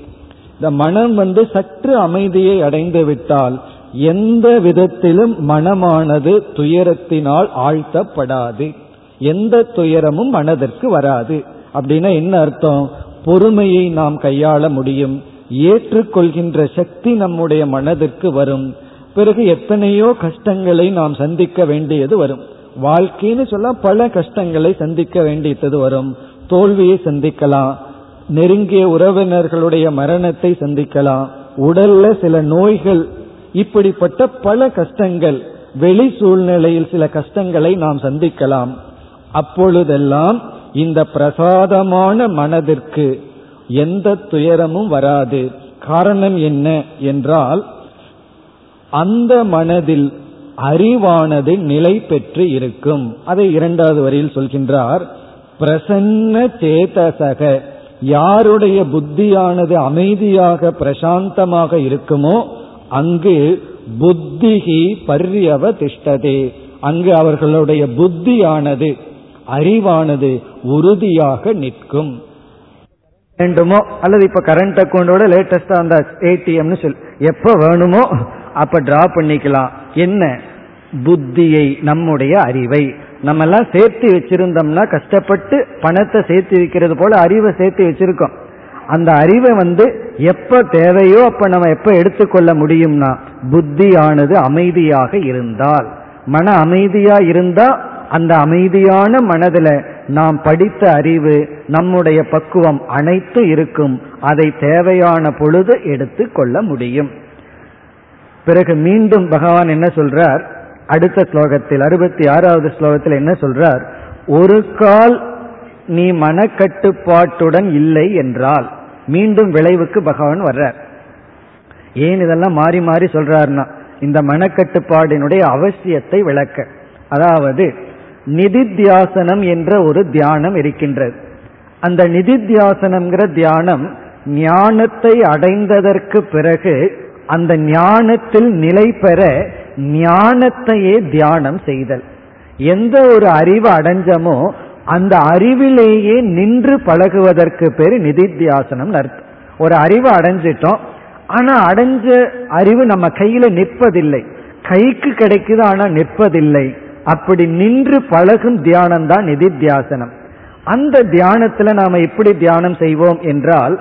இந்த மனம் வந்து சற்று அமைதியை அடைந்து விட்டால் எந்த விதத்திலும் மனமானது துயரத்தினால் ஆழ்த்தப்படாது. எந்த துயரமும் மனதிற்கு வராது. அப்படின்னா என்ன அர்த்தம்? பொறுமையை நாம் கையாள முடியும். ஏற்றுக்கொள்கின்ற சக்தி நம்முடைய மனதிற்கு வரும். பிறகு எத்தனையோ கஷ்டங்களை நாம் சந்திக்க வேண்டியது வரும். வாழ்க்கைன்னு சொல்ல பல கஷ்டங்களை சந்திக்க வேண்டியது வரும். தோல்வியை சந்திக்கலாம். நெருங்கிய உறவினர்களுடைய மரணத்தை சந்திக்கலாம். உடல்ல சில நோய்கள் இப்படிப்பட்ட பல கஷ்டங்கள் வெளி சூழ்நிலையில் சில கஷ்டங்களை நாம் சந்திக்கலாம். அப்பொழுதெல்லாம் இந்த பிரசாதமான மனதிற்கு எந்த துயரமும் வராது. காரணம் என்ன என்றால் அந்த மனதில் அறிவானது நிலை பெற்று இருக்கும். அதை இரண்டாவது வரியில் சொல்கின்றார் பிரசன்ன சேதசக யாருடைய புத்தியானது அமைதியாக பிரசாந்தமாக இருக்குமோ அங்கு புத்திகி பர்யவ திஷ்டதே அங்கு அவர்களுடைய புத்தியானது அறிவானது உறுதியாக நிற்கும். வேண்டுமோ? அல்லது இப்ப கரண்ட் அக்கௌண்டோட லேட்டஸ்டா அந்த ஏடிஎம்னு சொல் எப்ப வேணுமோ அப்ப டிரா பண்ணிக்கலாம். என்ன? புத்தியை நம்முடைய அறிவை. நம்ம எல்லாம் சேர்த்து வச்சிருந்தோம்னா கஷ்டப்பட்டு பணத்தை சேர்த்து வைக்கிறது போல அறிவை சேர்த்து வச்சிருக்கோம். அந்த அறிவை வந்து எப்ப தேவையோ அப்ப நம்ம எப்ப எடுத்துக்கொள்ள முடியும்னா புத்தியானது அமைதியாக இருந்தால். மன அமைதியா இருந்தா அந்த அமைதியான மனதில் நாம் படித்த அறிவு நம்முடைய பக்குவம் அனைத்து இருக்கும். அதை தேவையான பொழுது எடுத்து கொள்ள முடியும். பிறகு மீண்டும் பகவான் என்ன சொல்றார்? அடுத்த ஸ்லோகத்தில் அறுபத்தி ஆறாவது ஸ்லோகத்தில் என்ன சொல்றார்? ஒரு கால் நீ மனக்கட்டுப்பாட்டுடன் இல்லை என்றால் மீண்டும் விளைவுக்கு பகவான் வர்றார். ஏன் இதெல்லாம் மாறி மாறி சொல்றாருன்னா இந்த மனக்கட்டுப்பாடினுடைய அவசியத்தை விளக்க. அதாவது நிதித்தியாசனம் என்ற ஒரு தியானம் இருக்கின்றது. அந்த நிதித்தியாசனம்ங்கிற தியானம் ஞானத்தை அடைந்ததற்கு பிறகு அந்த ஞானத்தில் நிலை பெற ஞானத்தையே தியானம் செய்தல். எந்த ஒரு அறிவு அடைஞ்சமோ அந்த அறிவிலேயே நின்று பழகுவதற்கு பேர் நிதித்தியாசனம் அர்த்தம். ஒரு அறிவு அடைஞ்சிட்டோம் ஆனா அடைஞ்ச அறிவு நம்ம கையில நிற்பதில்லை. கைக்கு கிடைக்குது ஆனா நிற்பதில்லை. அப்படி நின்று பழகும் தியானம் தான் நிதித்தியாசனம். அந்த தியானத்துல நாம எப்படி தியானம் செய்வோம் என்றால்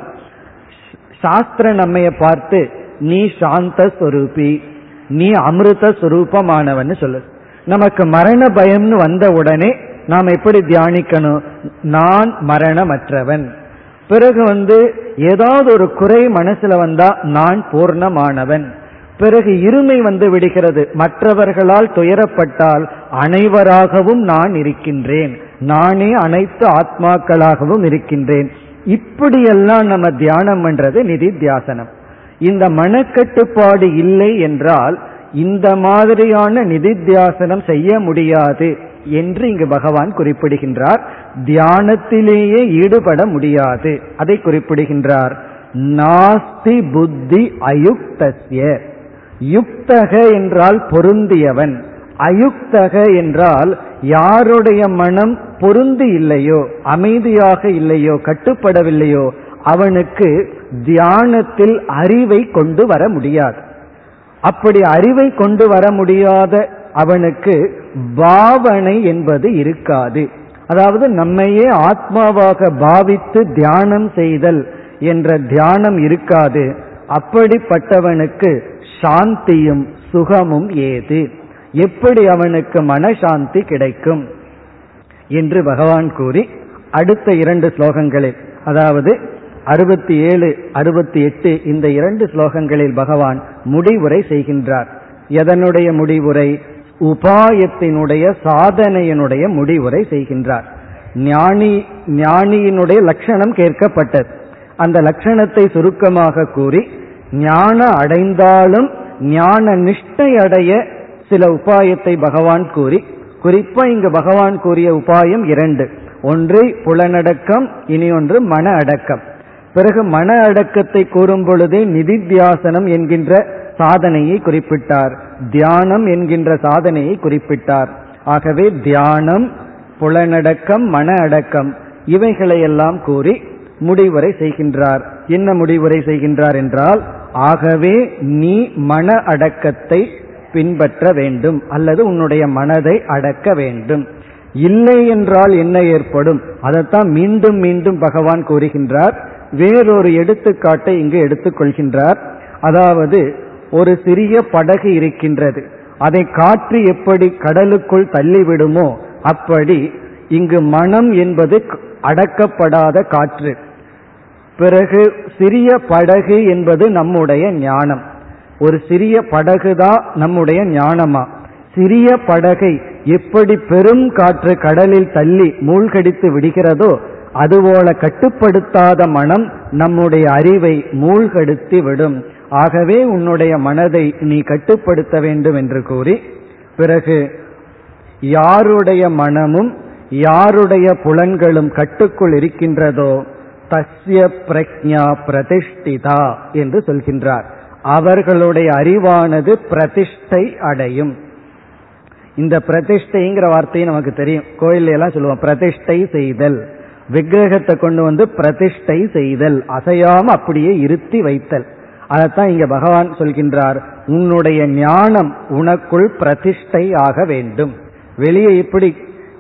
சாஸ்திர நம்மைய பார்த்து நீ சாந்த ஸ்வரூபி நீ அமிர்த சுரூபமானவன் சொல்லு. நமக்கு மரண பயம்னு வந்த உடனே நாம் எப்படி தியானிக்கணும்? நான் மரணமற்றவன். பிறகு வந்து ஏதாவது ஒரு குறை மனசுல வந்தா நான் பூர்ணமானவன். பிறகு இருமை வந்து விடுகிறது. மற்றவர்களால் துயரப்பட்டால் அனைவராகவும் நான் இருக்கின்றேன். நானே அனைத்து ஆத்மாக்களாகவும் இருக்கின்றேன். இப்படியெல்லாம் நம்ம தியானம் பண்றது நிதித்தியாசனம் இந்த மனக்கட்டுப்பாடு இல்லை என்றால் இந்த மாதிரியான நிதித்தியாசனம் செய்ய முடியாது என்று இங்கு பகவான் குறிப்பிடுகின்றார். தியானத்திலேயே ஈடுபட முடியாது. அதை குறிப்பிடுகின்றார். நாஸ்தி புத்தி அயுக்தஸ்ய. யுக்தக என்றால் பொருந்தியவன். அயுக்தக என்றால் யாருடைய மனம் பொருந்தி இல்லையோ அமைதியாக இல்லையோ கட்டுப்படவில்லையோ அவனுக்கு தியானத்தில் அறிவை கொண்டு வர முடியாது. அப்படி அறிவை கொண்டு வர முடியாத அவனுக்கு பாவனை என்பது இருக்காது. அதாவது நம்மையே ஆத்மாவாக பாவித்து தியானம் செய்தல் என்ற தியானம் இருக்காது. அப்படிப்பட்டவனுக்கு சாந்தியும் சுகமும் ஏது? எப்படி அவனுக்கு மனசாந்தி கிடைக்கும்? என்று பகவான் கூறி அடுத்த இரண்டு ஸ்லோகங்களில் அதாவது அறுபத்தி ஏழு அறுபத்தி எட்டு இந்த இரண்டு ஸ்லோகங்களில் பகவான் முடிவுரை செய்கின்றார். எதனுடைய முடிவுரை? உபாயத்தினுடைய சாதனையினுடைய முடிவுரை செய்கின்றார். ஞானி ஞானியினுடைய லட்சணம் கேட்கப்பட்டது. அந்த லட்சணத்தை சுருக்கமாக கூறி ஞான அடைந்தாலும் ஞான நிஷ்டை அடைய சில உபாயத்தை பகவான் கூறி குறிப்பா இங்கு பகவான் கூறிய உபாயம் இரண்டு. ஒன்று புலனடக்கம் இனி ஒன்று மன அடக்கம். பிறகு மன அடக்கத்தை கூறும் பொழுதே நிதித்தியாசனம் என்கின்ற சாதனையை குறிப்பிட்டார். தியானம் என்கின்ற சாதனையை குறிப்பிட்டார். ஆகவே தியானம் புலனடக்கம் மன அடக்கம் இவைகளையெல்லாம் கூறி முடிவுரை செய்கின்றார். என்ன முடிவுரை செய்கின்றார் என்றால் ஆகவே நீ மன அடக்கத்தை பின்பற்ற வேண்டும் அல்லது உன்னுடைய மனதை அடக்க வேண்டும். இல்லை என்றால் என்ன ஏற்படும்? அதைத்தான் மீண்டும் மீண்டும் பகவான் கூறுகின்றார். வேறொரு எடுத்துக்காட்டை இங்கு எடுத்துக்கொள்கின்றார் அதாவது ஒரு சிறிய படகு இருக்கின்றது. அதை காற்று எப்படி கடலுக்குள் தள்ளிவிடுமோ அப்படி இங்கு மனம் என்பது அடக்கப்படாத காற்று. பிறகு சிறிய படகு என்பது நம்முடைய ஞானம். ஒரு சிறிய படகுதான் நம்முடைய ஞானமா? சிறிய படகை எப்படி பெரும் காற்று கடலில் தள்ளி மூழ்கடித்து விடுகிறதோ அதுபோல கட்டுப்படுத்தாத மனம் நம்முடைய அறிவை மூழ்கடுத்தி விடும். ஆகவே உன்னுடைய மனதை நீ கட்டுப்படுத்த வேண்டும் என்று கூறி பிறகு யாருடைய மனமும் யாருடைய புலன்களும் கட்டுக்குள் இருக்கின்றதோ தஸ்ய பிரக்ஞா பிரதிஷ்டிதா என்று சொல்கின்றார். அவர்களுடைய அறிவானது பிரதிஷ்டை அடையும். இந்த பிரதிஷ்டைங்கிற வார்த்தையை நமக்கு தெரியும். கோயில் எல்லாம் சொல்லுவோம் பிரதிஷ்டை செய்தல். விக்கிரகத்தை கொண்டு வந்து பிரதிஷ்டை செய்தல் அசையாம அப்படியே இருத்தி வைத்தல். அதைத்தான் இங்க பகவான் சொல்கின்றார் உன்னுடைய ஞானம் உனக்குள் பிரதிஷ்டை ஆக வேண்டும். வெளியே இப்படி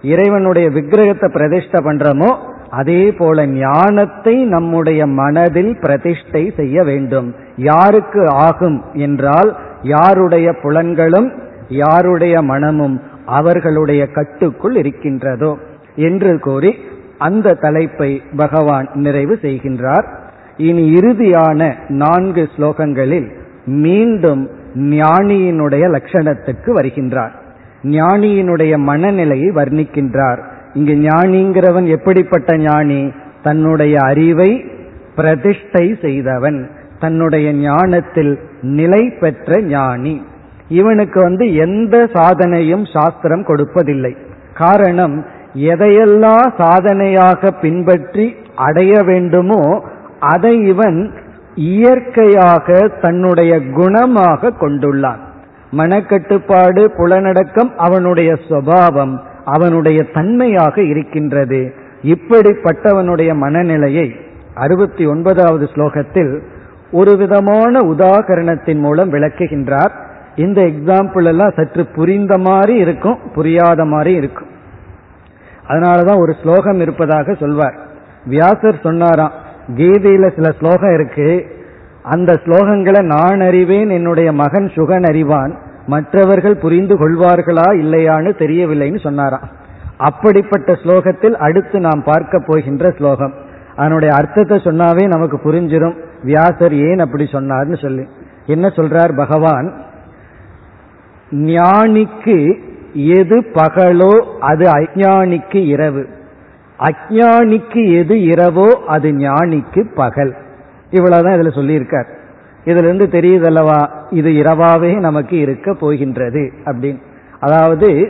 இறைவனுடைய விக்கிரகத்தை பிரதிஷ்டை பண்றோமோ அதே போல ஞானத்தை நம்முடைய மனதில் பிரதிஷ்டை செய்ய வேண்டும். யாருக்கு ஆகும் என்றால் யாருடைய புலன்களும் யாருடைய மனமும் அவர்களுடைய கட்டுக்குள் இருக்கின்றதோ என்று கூறி அந்த தலைப்பை பகவான் நிறைவு செய்கின்றார். இனி இறுதியான நான்கு ஸ்லோகங்களில் மீண்டும் ஞானியினுடைய லட்சணத்துக்கு வருகின்றார். ஞானியினுடைய மனநிலையை வர்ணிக்கின்றார். இங்கு ஞானிங்கிறவன் எப்படிப்பட்ட ஞானி? தன்னுடைய அறிவை பிரதிஷ்டை செய்தவன். தன்னுடைய ஞானத்தில் நிலை பெற்ற ஞானி. இவனுக்கு வந்து எந்த சாதனையும் சாஸ்திரம் கொடுப்பதில்லை. காரணம் எதையெல்லாம் சாதனையாக பின்பற்றி அடைய வேண்டுமோ அதை இவன் இயற்கையாக தன்னுடைய குணமாக கொண்டுள்ளான். மனக்கட்டுப்பாடு புலனடக்கம் அவனுடைய சுவாவம் அவனுடைய தன்மையாக இருக்கின்றது. இப்படிப்பட்டவனுடைய மனநிலையை அறுபத்தி ஒன்பதாவது ஸ்லோகத்தில் ஒரு விதமான உதாகரணத்தின் மூலம் விளக்குகின்றார். இந்த எக்ஸாம்பிள் எல்லாம் சற்று புரிந்த மாதிரி இருக்கும் புரியாத மாதிரி இருக்கும். அதனாலதான் ஒரு ஸ்லோகம் இருப்பதாக சொல்வார். வியாசர் சொன்னாராம் கீதையில சில ஸ்லோகம் இருக்கு. அந்த ஸ்லோகங்களை நான் அறிவேன் என்னுடைய மகன் சுகன் அறிவான். மற்றவர்கள் புரிந்து கொள்வார்களா இல்லையான்னு தெரியவில்லைன்னு சொன்னாராம். அப்படிப்பட்ட ஸ்லோகத்தில் அடுத்து நாம் பார்க்க போகின்ற ஸ்லோகம். அதனுடைய அர்த்தத்தை சொன்னாவே நமக்கு புரிஞ்சிடும் வியாசர் ஏன் அப்படி சொன்னார்னு சொல்லி. என்ன சொல்றார் பகவான்? ஞானிக்கு எது பகலோ அது அஜானிக்கு இரவு. அஜானிக்கு எது இரவோ அது ஞானிக்கு பகல். இவ்வளவுதான் இதுல சொல்லியிருக்கார். இதுல இருந்து தெரியுதல்லவா? இது இரவாவே நமக்கு இருக்க போகின்றது அப்படின்னு. அதாவது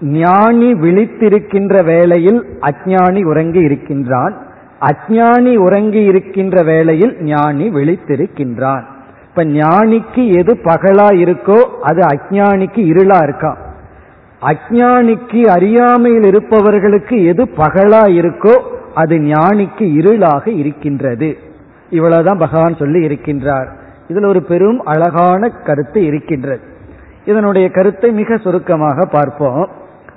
ஞானி விழித்திருக்கின்ற வேளையில் அஜானி உறங்கி இருக்கின்றான். அஜானி உறங்கி இருக்கின்ற வேளையில் ஞானி விழித்திருக்கின்றான். இப்ப ஞானிக்கு எது பகலா இருக்கோ அது அஜானிக்கு இருளா இருக்கான் அஜானிக்கு அறியாமையில் இருப்பவர்களுக்கு எது பகலா இருக்கோ அது ஞானிக்கு இருளாக இருக்கின்றது. இவ்வளவுதான் பகவான் சொல்லி இருக்கின்றார். இதுல ஒரு பெரும் அழகான கருத்து இருக்கின்றது. இதனுடைய கருத்தை மிக சுருக்கமாக பார்ப்போம்.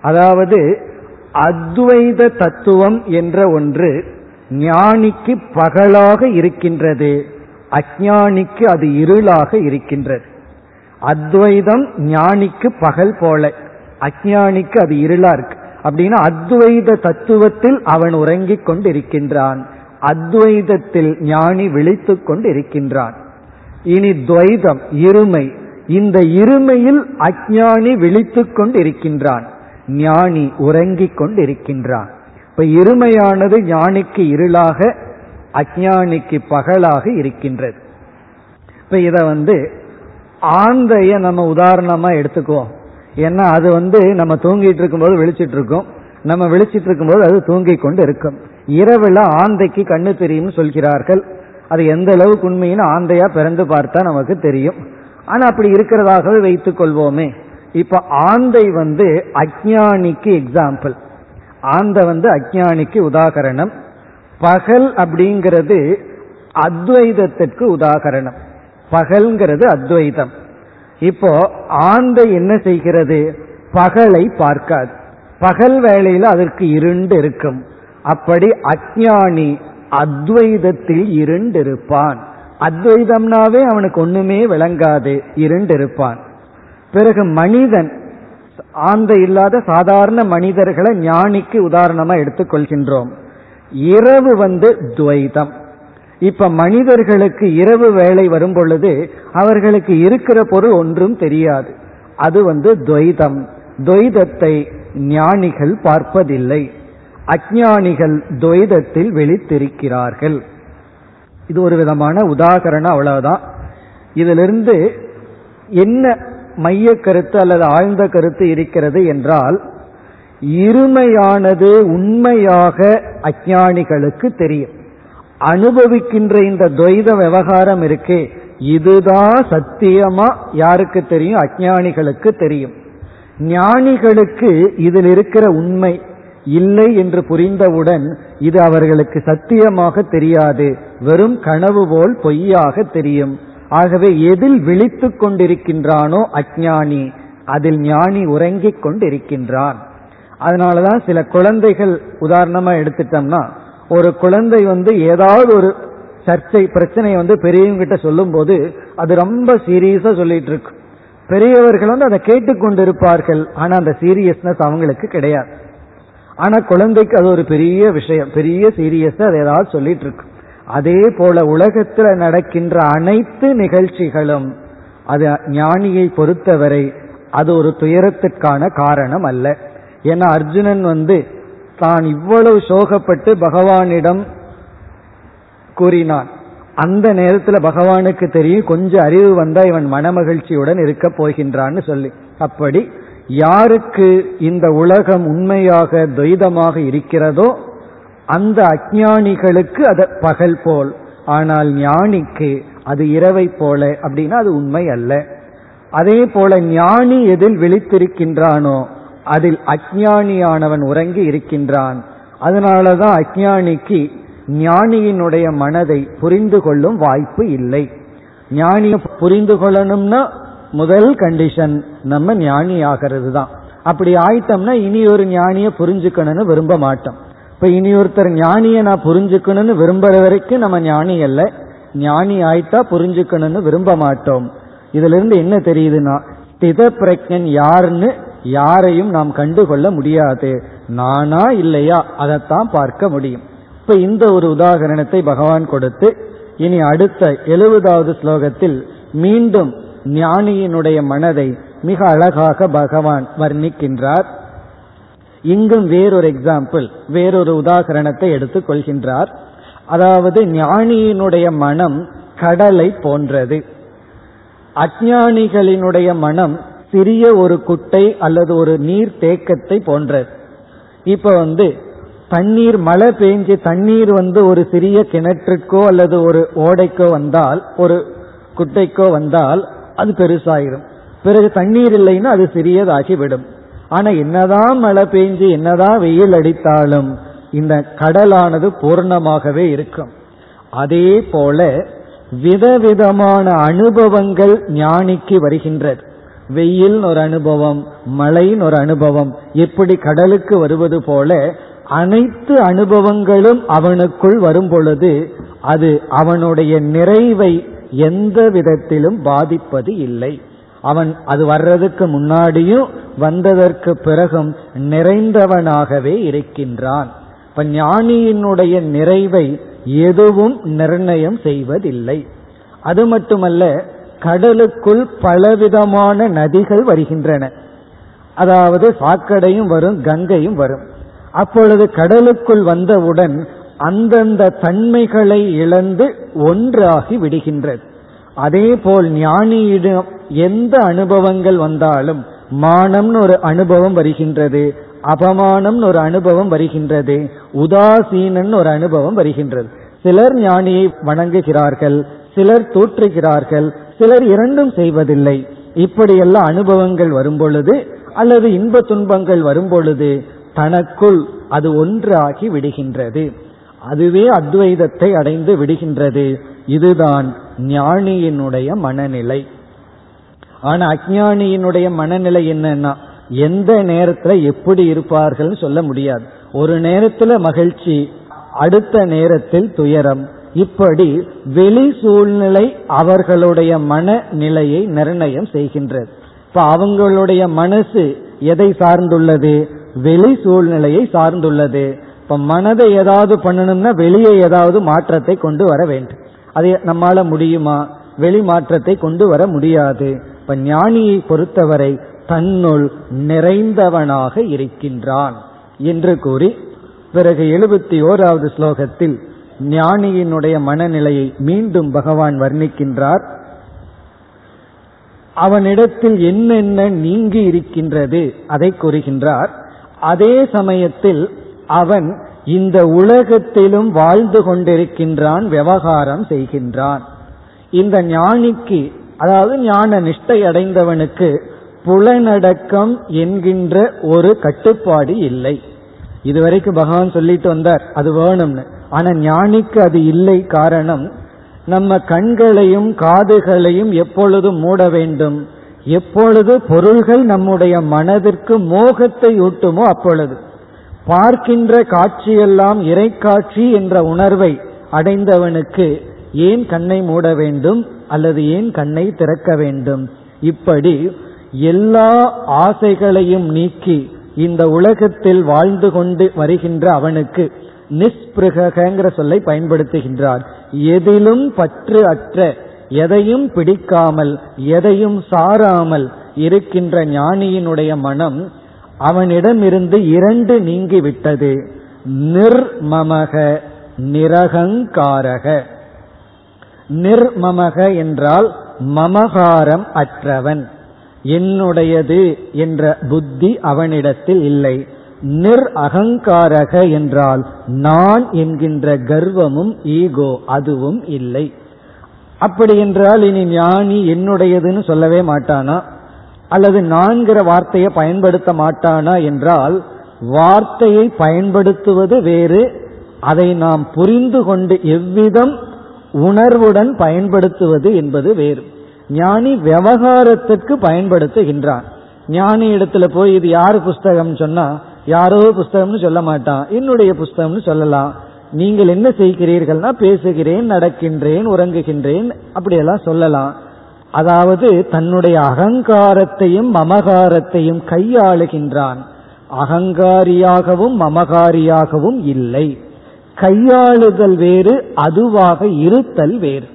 அதாவது அத்வைத தத்துவம் என்ற ஒன்று ஞானிக்கு பகலாக இருக்கின்றது. அஜானிக்கு அது இருளாக இருக்கின்றது. அத்வைதம் ஞானிக்கு பகல் போல. அஜானிக்கு அது இருளா இருக்கு. அப்படின்னா அத்வைத தத்துவத்தில் அவன் உறங்கிக் கொண்டிருக்கின்றான். அத்வைதத்தில் ஞானி விழித்துக் கொண்டிருக்கின்றான். இனி துவைதம் இருமை. இந்த இருமையில் அஜானி விழித்துக் கொண்டிருக்கின்றான். ஞானி உறங்கிக் கொண்டு இருக்கின்றான் இப்ப இருமையானது ஞானிக்கு இருளாக அஜானிக்கு பகலாக இருக்கின்றது. இப்ப இத வந்து ஆந்தைய நம்ம உதாரணமா எடுத்துக்குவோம். ஏன்னா அது வந்து நம்ம தூங்கிட்டு இருக்கும்போது விழிச்சிட்டு இருக்கும். நம்ம விழிச்சிட்டு இருக்கும்போது அது தூங்கிக் கொண்டு இருக்கும். இரவுல ஆந்தைக்கு கண்ணு தெரியும்னு சொல்கிறார்கள். அது எந்த அளவுக்கு உண்மைன்னு ஆந்தையா பிறந்து பார்த்தா நமக்கு தெரியும். ஆனா அப்படி இருக்கிறதாகவே வைத்துக் கொள்வோமே. இப்ப ஆந்தை வந்து அஜானிக்கு எக்ஸாம்பிள் ஆந்தை வந்து அஜானிக்கு உதாகரணம். பகல் அப்படிங்கிறது அத்வைதத்திற்கு உதாகரணம். பகல்ங்கிறது அத்வைதம். இப்போ ஆந்தை என்ன செய்கிறது? பகலை பார்க்காது. பகல் வேளையில அதற்கு இருண்டு இருக்கும். அப்படி அஜானி அத்வைதத்தில் இருண்டிருப்பான். அத்வைதம்னாவே அவனுக்கு ஒண்ணுமே விளங்காது இருண்டிருப்பான். பிறகு மனிதன் ஆந்தை இல்லாத சாதாரண மனிதர்களை ஞானிக்கு உதாரணமா எடுத்துக்கொள்கின்றோம். இரவு வந்து துவைதம். இப்ப மனிதர்களுக்கு இரவு வேலை வரும் பொழுது அவர்களுக்கு இருக்கிற பொருள் ஒன்றும் தெரியாது. அது வந்து துவைதம். துவைதத்தை ஞானிகள் பார்ப்பதில்லை. அஜானிகள் துவைதத்தில் வெளித்திருக்கிறார்கள் இது ஒரு விதமான உதாகரணம் அவ்வளவுதான். இதிலிருந்து என்ன மைய கருத்து அல்லது ஆழ்ந்த கருத்து இருக்கிறது என்றால் இருமையானது உண்மையாக அஜானிகளுக்கு தெரியும். அனுபவிக்கின்ற இந்த துவைத விவகாரம் இருக்கே இதுதான் சத்தியமா யாருக்கு தெரியும்? அஜானிகளுக்கு தெரியும். ஞானிகளுக்கு இதில் இருக்கிற உண்மை இல்லை என்று புரிந்தவுடன் இது அவர்களுக்கு சத்தியமாக தெரியாது. வெறும் கனவு போல் பொய்யாக தெரியும். ஆகவே எதில் விழித்து கொண்டிருக்கின்றானோ அஜானி அதில் ஞானி உறங்கிக் கொண்டிருக்கின்றான். அதனாலதான் சில குழந்தைகள் உதாரணமா எடுத்துட்டோம்னா ஒரு குழந்தை வந்து ஏதாவது ஒரு சர்ச்சை பிரச்சனையை வந்து பெரியவங்க கிட்ட சொல்லும் போது அது ரொம்ப சீரியஸா சொல்லிட்டு இருக்கு. பெரியவர்கள் வந்து அதை கேட்டுக்கொண்டிருப்பார்கள். ஆனா அந்த சீரியஸ்னஸ் அவங்களுக்கு கிடையாது. ஆனா குழந்தைக்கு அது ஒரு பெரிய விஷயம் பெரிய சீரியஸா அதை ஏதாவது சொல்லிட்டு இருக்கு. அதே போல உலகத்துல நடக்கின்ற அனைத்து நிகழ்ச்சிகளும் அது ஞானியை பொறுத்தவரை அது ஒரு துயரத்துக்கான காரணம் அல்ல. ஏன்னா அர்ஜுனன் வந்து தான் இவ்வளவு சோகப்பட்டு பகவானிடம் கூறினான். அந்த நேரத்தில் பகவானுக்கு தெரியும் கொஞ்சம் அறிவு வந்தா இவன் மனமகிழ்ச்சியுடன் இருக்க போகின்றான்னு சொல்லி. அப்படி யாருக்கு இந்த உலகம் உண்மையாக துவைதமாக இருக்கிறதோ அந்த அஜானிகளுக்கு அது பகல் போல். ஆனால் ஞானிக்கு அது இரவை போல அப்படின்னா அது உண்மை அல்ல. அதே போல ஞானி எதில் விழித்திருக்கின்றானோ அதில் அஜானியானவன் உறங்கி இருக்கின்றான். அதனாலதான் அஜானிக்கு ஞானியினுடைய மனதை புரிந்து கொள்ளும் வாய்ப்பு இல்லை. ஞானியை புரிந்து கொள்ளணும்னா முதல் கண்டிஷன் நம்ம ஞானி ஆகிறது தான் அப்படி ஆயிட்டோம்னா இனி ஒரு ஞானிய புரிஞ்சுக்கணும்னு விரும்ப மாட்டோம். இப்ப இனி ஒருத்தர் ஞானிய நான் புரிஞ்சுக்கணும்னு விரும்புற வரைக்கும் நம்ம ஞானி அல்ல. ஞானி ஆயிட்டா புரிஞ்சுக்கணும்னு விரும்ப மாட்டோம். இதுல இருந்து என்ன தெரியுதுன்னா ஸ்தித பிரஜன் யாருன்னு யாரையும் நாம் கண்டுகொள்ள முடியாது. நானா இல்லையா? அதைத்தான் பார்க்க முடியும். இப்ப இந்த ஒரு உதாகரணத்தை பகவான் கொடுத்து இனி அடுத்த எழுபதாவது ஸ்லோகத்தில் மீண்டும் ஞானியினுடைய மனதை மிக அழகாக பகவான் வர்ணிக்கின்றார். இங்கும் வேறொரு எக்ஸாம்பிள் வேறொரு உதாகரணத்தை எடுத்துக் கொள்கின்றார். அதாவது ஞானியினுடைய மனம் கடலை போன்றது. அஜானிகளினுடைய மனம் சிறிய ஒரு குட்டை அல்லது ஒரு நீர் தேக்கத்தை போன்றது. இப்ப வந்து தண்ணீர் மழை பெஞ்சு தண்ணீர் வந்து ஒரு சிறிய கிணற்றுக்கோ அல்லது ஒரு ஓடைக்கோ வந்தால் ஒரு குட்டைக்கோ வந்தால் அது பெருசாயிரும். பிறகு தண்ணீர் இல்லைன்னா அது சிறியதாகி விடும் ஆனா என்னதான் மழை பெஞ்சு என்னதான் வெயில் அடித்தாலும் இந்த கடலானது பூர்ணமாகவே இருக்கும். அதே போல விதவிதமான அனுபவங்கள் ஞானிக்கு வருகின்றது. வெயில் ஒரு அனுபவம் மழையின் ஒரு அனுபவம் எப்படி கடலுக்கு வருவது போல அனைத்து அனுபவங்களும் அவனுக்குள் வரும் பொழுது அது அவனுடைய நிறைவை எந்த விதத்திலும் பாதிப்பது இல்லை. அவன் அது வர்றதுக்கு முன்னாடியும் வந்ததற்கு பிறகும் நிறைந்தவனாகவே இருக்கின்றான். இப்ப ஞானியினுடைய நிறைவை எதுவும் நிர்ணயம் செய்வதில்லை. அது மட்டுமல்ல கடலுக்குள் பலவிதமான நதிகள் வருகின்றன. அதாவது சாக்கடையும் வரும் கங்கையும் வரும். அப்பொழுது கடலுக்குள் வந்தவுடன் அந்தந்த தன்மைகளை இழந்து ஒன்றாகி விடுகின்றது. அதே போல் ஞானியிடம் எந்த அனுபவங்கள் வந்தாலும் மானம்னு ஒரு அனுபவம் வருகின்றது அபமானம்னு ஒரு அனுபவம் வருகின்றது உதாசீனன் ஒரு அனுபவம் வருகின்றது. சிலர் ஞானியை வணங்குகிறார்கள் சிலர் தோற்றுகிறார்கள் சிலர் இரண்டும் செய்வதில்லை. இப்படியெல்லாம் அனுபவங்கள் வரும்பொழுது அல்லது இன்ப துன்பங்கள் வரும்பொழுது தனக்குள் அது ஒன்றாகி விடுகின்றது. அதுவே அத்வைதத்தை அடைந்து விடுகின்றது. இதுதான் ஞானியினுடைய மனநிலை. ஆனா அஜானியினுடைய மனநிலை என்னன்னா எந்த நேரத்துல எப்படி இருப்பார்கள் சொல்ல முடியாது. ஒரு நேரத்துல மகிழ்ச்சி அடுத்த நேரத்தில் துயரம். இப்படி வெளி சூழ்நிலை அவர்களுடைய மன நிலையை நிர்ணயம் செய்கின்றது. இப்ப அவங்களுடைய மனசு எதை சார்ந்துள்ளது? வெளி சூழ்நிலையை சார்ந்துள்ளது. இப்ப மனதை ஏதாவது பண்ணணும்னா வெளியே ஏதாவது மாற்றத்தை கொண்டு வர வேண்டும். அது நம்மால முடியுமா? வெளி மாற்றத்தை கொண்டு வர முடியாது. இப்ப ஞானியை பொறுத்தவரை தன்னுள் நிறைந்தவனாக இருக்கின்றான் என்று கூறி பிறகு எழுபத்தி ஓராவது ஸ்லோகத்தில் ஞானியினுடைய மனநிலையை மீண்டும் பகவான் வர்ணிக்கின்றார். அவனிடத்தில் என்னென்ன நீங்கி இருக்கின்றது அதை கூறுகின்றார். அதே சமயத்தில் அவன் இந்த உலகத்திலும் வாழ்ந்து கொண்டிருக்கின்றான் விவகாரம் செய்கின்றான். இந்த ஞானிக்கு அதாவது ஞான நிஷ்டை அடைந்தவனுக்கு புலனடக்கம் என்கின்ற ஒரு கட்டுப்பாடு இல்லை. இதுவரைக்கும் பகவான் சொல்லிட்டு வந்தார் அது வேணும்னு. ஆனா ஞானிக்கு அது இல்லை காரணம் நம்ம கண்களையும் காதுகளையும் எப்பொழுது மூட வேண்டும்? எப்பொழுது பொருள்கள் நம்முடைய மனதிற்கு மோகத்தை ஊட்டுமோ அப்பொழுது? பார்க்கின்ற காட்சியெல்லாம் இறைக்காட்சி என்ற உணர்வை அடைந்தவனுக்கு ஏன் கண்ணை மூட வேண்டும் அல்லது ஏன் கண்ணை திறக்க வேண்டும்? இப்படி எல்லா ஆசைகளையும் நீக்கி இந்த உலகத்தில் வாழ்ந்து கொண்டு வருகின்ற அவனுக்கு நிஸ்பிருகங்கிற சொல்லை பயன்படுத்துகின்றார். எதிலும் பற்று அற்ற எதையும் பிடிக்காமல் எதையும் சாராமல் இருக்கின்ற ஞானியினுடைய மனம் அவனிடமிருந்து இரண்டு நீங்கிவிட்டது. நிர்மமக நிரகங்காரக. நிர்மமக என்றால் மமகாரம் அற்றவன். என்னுடையது என்ற புத்தி அவனிடத்தில் இல்லை. நிர் அகங்காரக என்றால் நான் என்கின்ற கர்வமும் ஈகோ அதுவும் இல்லை. அப்படி என்றால் இனி ஞானி என்னுடையதுன்னு சொல்லவே மாட்டானா? அல்லது நான்கிற வார்த்தையை பயன்படுத்த மாட்டானா என்றால் வார்த்தையை பயன்படுத்துவது வேறு அதை நாம் புரிந்து கொண்டு எவ்விதம் உணர்வுடன் பயன்படுத்துவது என்பது வேறு. ஞானி விவகாரத்திற்கு பயன்படுத்துகின்றான். ஞானி இடத்துல போய் இது யார் புஸ்தகம் சொன்னா யாரோ புஸ்தகம்னு சொல்ல மாட்டான். என்னுடைய புஸ்தகம்னு சொல்லலாம். நீங்கள் என்ன செய்கிறீர்கள்னா பேசுகிறேன் நடக்கின்றேன் உறங்குகின்றேன் அப்படியெல்லாம் சொல்லலாம். அதாவது தன்னுடைய அகங்காரத்தையும் மமகாரத்தையும் கையாளுகின்றான். அகங்காரியாகவும் மமகாரியாகவும் இல்லை. கையாளுதல் வேறு அதுவாக இருத்தல் வேறு.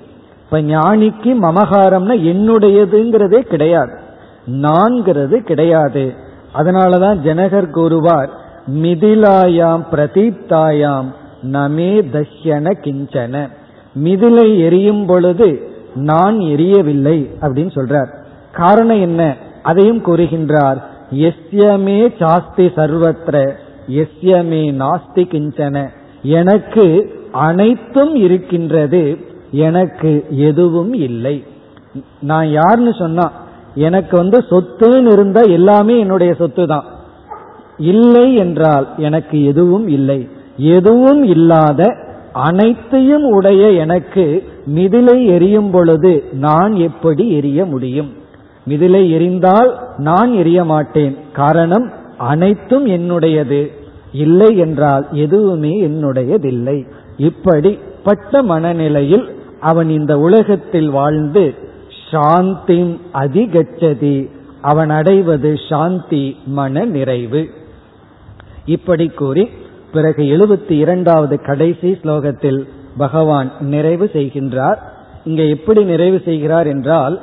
இப்ப ஞானிக்கு மமகாரம்னா என்னுடையதுங்கிறதே கிடையாது. நான்கிறது கிடையாது. அதனாலதான் ஜனகர் கூறுவார் மிதிலாயாம் பிரதீப்தாயாம் நமே தஷ்யன கிஞ்சன. மிதிலை எரியும் பொழுது நான் எரியவில்லை அப்படின்னு சொல்றார். காரணம் என்ன? அதையும் கூறுகின்றார் எஸ்யமே சாஸ்தி சர்வத்திர எஸ்யமே நாஸ்தி கிஞ்சன. எனக்கு அனைத்தும் இருக்கின்றது எனக்கு எதுவும் இல்லை. நான் யாருன்னு சொன்னா எனக்கு வந்து சொத்துன்னு இருந்தா எல்லாமே என்னுடைய சொத்து தான் இல்லை என்றால் எனக்கு எதுவும் இல்லை. எதுவும் இல்லாத அனைத்தையும் உடைய எனக்கு மிதிலை எரியும் பொழுது நான் எப்படி எரிய முடியும்? மிதிலை எரிந்தால் நான் எரிய மாட்டேன். காரணம் அனைத்தும் என்னுடையது. இல்லை என்றால் எதுவுமே என்னுடையதில்லை. இப்படிப்பட்ட மனநிலையில் அவன் இந்த உலகத்தில் வாழ்ந்து சாந்தி அதிகச்சதி. அவன் அடைவது சாந்தி மன நிறைவு. இப்படி கூறி பிறகு எழுபத்தி இரண்டாவது கடைசி ஸ்லோகத்தில் பகவான் நிறைவு செய்கின்றார். இங்க எப்படி நிறைவு செய்கிறார் என்றால்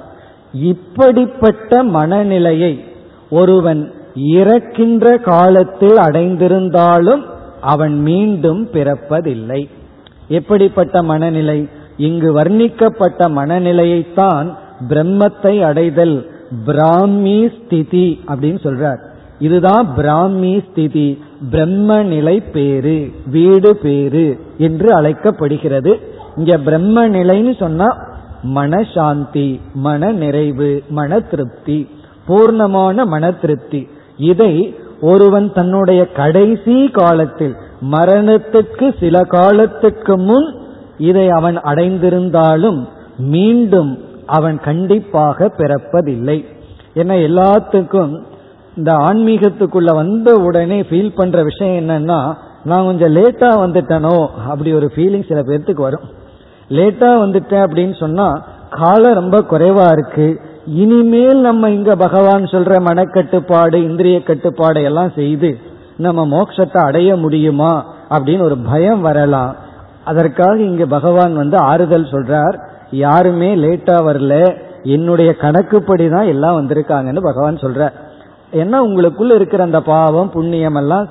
இப்படிப்பட்ட மனநிலையை ஒருவன் இறக்கின்ற காலத்தில் அடைந்திருந்தாலும் அவன் மீண்டும் பிறப்பதில்லை. எப்படிப்பட்ட மனநிலை? இங்கு வர்ணிக்கப்பட்ட மனநிலையைத்தான் பிரம்மத்தை அடைதல் பிராமி ஸ்திதி அப்படின்னு சொல்றார். இதுதான் பிராமி ஸ்திதி பிரம்ம நிலை பேரு வீடு பேரு என்று அழைக்கப்படுகிறது. இங்க பிரம்ம நிலைன்னு சொன்னா மனசாந்தி மன நிறைவு மன திருப்தி பூர்ணமான மன திருப்தி. இதை ஒருவன் தன்னுடைய கடைசி காலத்தில் மரணத்துக்கு சில காலத்துக்கு முன் இதை அவன் அடைந்திருந்தாலும் மீண்டும் அவன் கண்டிப்பாக பிறப்பதில்லை. ஏன்னா எல்லாத்துக்கும் இந்த ஆன்மீகத்துக்குள்ள வந்த உடனே ஃபீல் பண்ற விஷயம் என்னன்னா நான் கொஞ்சம் லேட்டா வந்துட்டனோ அப்படி ஒரு ஃபீலிங் சில பேர்த்துக்கு வரும். லேட்டா வந்துட்டேன் அப்படின்னு சொன்னா காலம் ரொம்ப குறைவா இருக்கு. இனிமேல் நம்ம இங்க பகவான் சொல்ற மனக்கட்டுப்பாடு இந்திரிய கட்டுப்பாடு எல்லாம் செய்து நம்ம மோட்சத்தை அடைய முடியுமா அப்படின்னு ஒரு பயம் வரலாம். அதற்காக இங்க பகவான் வந்து ஆறுதல் சொல்றார். யாருமே லேட்டா வரல. என்னுடைய கணக்குப்படி தான் எல்லாம் வந்திருக்காங்கன்னு பகவான் சொல்ற. ஏன்னா உங்களுக்குள்ள இருக்கிற அந்த பாவம் புண்ணியம் எல்லாம்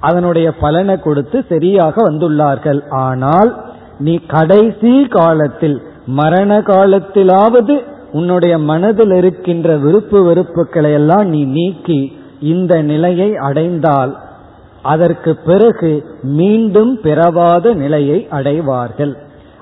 அதனுடைய பலனை கொடுத்து சரியாக வந்துள்ளார்கள். ஆனால் நீ கடைசி காலத்தில் மரண காலத்திலாவது உன்னுடைய மனதில் இருக்கின்ற விருப்பு வெறுப்புகளை எல்லாம் நீ நீக்கி இந்த நிலையை அடைந்தால் அதற்கு பிறகு மீண்டும் பிறவாத நிலையை அடைவார்கள்.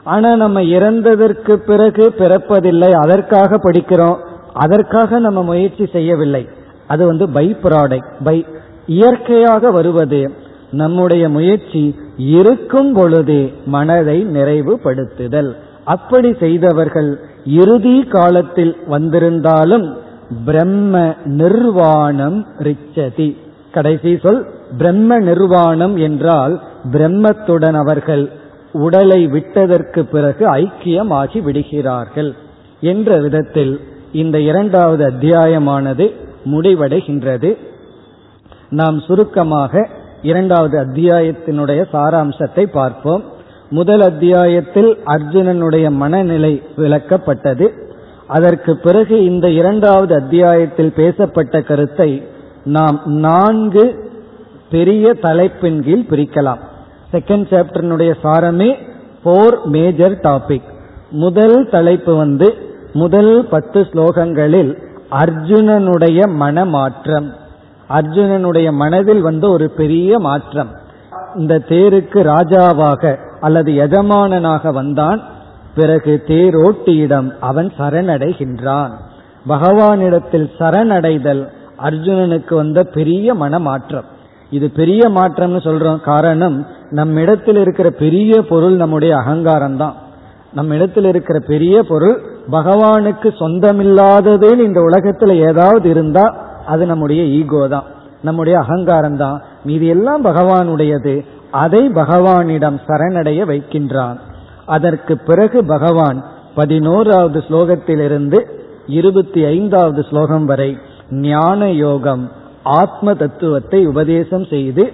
ஆனா நம்ம இறந்ததற்கு பிறகு பிறப்பதில்லை அதற்காக படிக்கிறோம் அதற்காக நம்ம முயற்சி செய்யவில்லை. அது வந்து பை ப்ராடக்ட் பை இயற்கையாக வருவது. நம்முடைய முயற்சி இருக்கும் பொழுதே மனதை நிறைவுபடுத்துதல். அப்படி செய்தவர்கள் இறுதி காலத்தில் வந்திருந்தாலும் பிரம்ம நிர்வாணம் ரிச்சதி. கடைசி சொல் பிரம்ம நிர்வாணம் என்றால் பிரம்மத்துடன் அவர்கள் உடலை விட்டதற்கு பிறகு ஐக்கியமாகி விடுகிறார்கள் என்ற விதத்தில் இந்த இரண்டாவது அத்தியாயமானது முடிவடைகின்றது. நாம் சுருக்கமாக இரண்டாவது அத்தியாயத்தினுடைய சாராம்சத்தை பார்ப்போம். முதல் அத்தியாயத்தில் அர்ஜுனனுடைய மனநிலை விளக்கப்பட்டது. அதற்கு பிறகு இந்த இரண்டாவது அத்தியாயத்தில் பேசப்பட்ட கருத்தை நாம் நான்கு பெரிய தலைப்பின் கீழ் பிரிக்கலாம். செகண்ட் சாப்டர்னுடைய சாரமே போர் மேஜர் டாபிக் முதல் தலைப்பு வந்து முதல் பத்து ஸ்லோகங்களில் அர்ஜுனனுடைய மனமாற்றம். அர்ஜுனனுடைய மனதில் வந்து ஒரு பெரிய மாற்றம். இந்த தேருக்கு ராஜாவாக அல்லது எஜமானனாக வந்தான். பிறகு தேரோட்டியிடம் அவன் சரணடைகின்றான். பகவானிடத்தில் சரணடைதல் அர்ஜுனனுக்கு வந்த பெரிய மனமாற்றம். இது பெரிய மாற்றம்னு சொல்றோம். காரணம் நம்ம இடத்தில் இருக்கிற பெரிய பொருள் நம்முடைய அகங்காரம் தான் நம்ம இடத்தில் இருக்கிற பெரிய பொருள் பகவானுக்கு சொந்தமில்லாததுன்னு இந்த உலகத்துல ஏதாவது இருந்தா அது நம்முடைய ஈகோ தான் நம்முடைய அகங்காரம் தான் மீது எல்லாம் பகவானுடையது. அதை பகவானிடம் சரணடைய வைக்கின்றான். அதற்கு பிறகு பகவான் பதினோராவது ஸ்லோகத்திலிருந்து இருபத்தி ஐந்தாவது ஸ்லோகம் வரை ஞான யோகம் ஆத்ம தத்துவத்தை உபதேசம் செய்து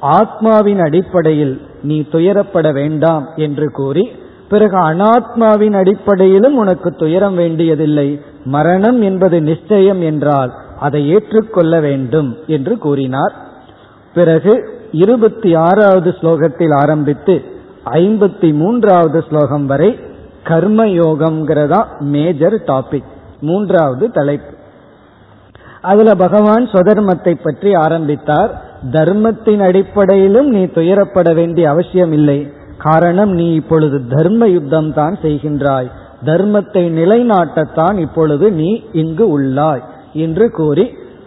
ஆத்மாவின் அடிப்படையில் நீ துயரப்பட வேண்டாம் என்று கூறி பிறகு அனாத்மாவின் அடிப்படையிலும் உனக்கு துயரம் வேண்டியதில்லை மரணம் என்பது நிச்சயம் என்றால் அதை ஏற்றுக்கொள்ள வேண்டும் என்று கூறினார். பிறகு இருபத்தி ஆறாவது ஸ்லோகத்தில் ஆரம்பித்து ஐம்பத்தி மூன்றாவது ஸ்லோகம் வரை கர்மயோகம்ங்கிறதா மேஜர் டாபிக் மூன்றாவது தலைப்பு. அதுல பகவான் சுதர்மத்தை பற்றி ஆரம்பித்தார். தர்மத்தின் அடிப்படையிலும் நீ துயரப்பட வேண்டிய அவசியம் இல்லை காரணம் நீ இப்பொழுது தர்ம யுத்தம் தான் செய்கின்றாய். தர்மத்தை நிலைநாட்டத்தான் இப்பொழுது நீ இங்கு உள்ளாய் என்று கூறி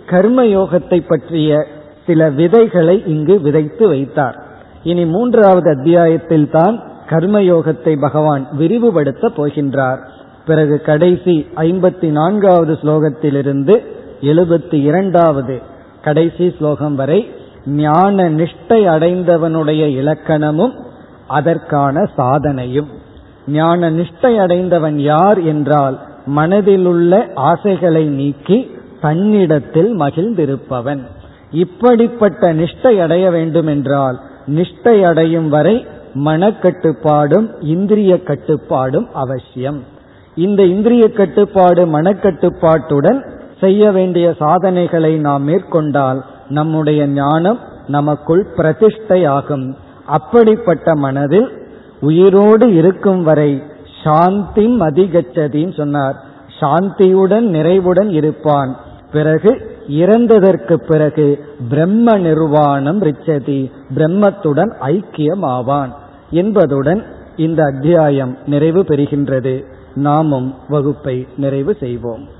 கர்மயோகத்தை பற்றிய சில விதைகளை இங்கு விதைத்து வைத்தார். இனி மூன்றாவது அத்தியாயத்தில் தான் கர்மயோகத்தை பகவான் விரிவுபடுத்த போகின்றார். பிறகு கடைசி ஐம்பத்தி நான்காவது ஸ்லோகத்திலிருந்து எழுபத்தி இரண்டாவது கடைசி ஸ்லோகம் வரை ஞான நிஷ்டை அடைந்தவனுடைய இலக்கணமும் அதற்கான சாதனையும். ஞான நிஷ்டை அடைந்தவன் யார் என்றால் மனதிலுள்ள ஆசைகளை நீக்கி தன்னிடத்தில் மகிழ்ந்திருப்பவன். இப்படிப்பட்ட நிஷ்டை அடைய வேண்டும் என்றால் நிஷ்டை அடையும் வரை மனக்கட்டுப்பாடும் இந்திரிய கட்டுப்பாடும் அவசியம். இந்த இந்திரிய கட்டுப்பாடு மனக்கட்டுப்பாட்டுடன் செய்ய வேண்டிய சாதனைகளை நாம் மேற்கொண்டால் நம்முடைய ஞானம் நமக்குள் பிரதிஷ்டையாகும். அப்படிப்பட்ட மனதில் உயிரோடு இருக்கும் வரை சாந்தி அதிகச்சதின்னு சொன்னார். சாந்தியுடன் நிறைவுடன் இருப்பான். பிறகு இறந்ததற்கு பிறகு பிரம்ம நிர்வாணம் ரிச்சதி பிரம்மத்துடன் ஐக்கியம் ஆவான் என்பதுடன் இந்த அத்தியாயம் நிறைவு பெறுகின்றது. நாமும் வகுப்பை நிறைவு செய்வோம்.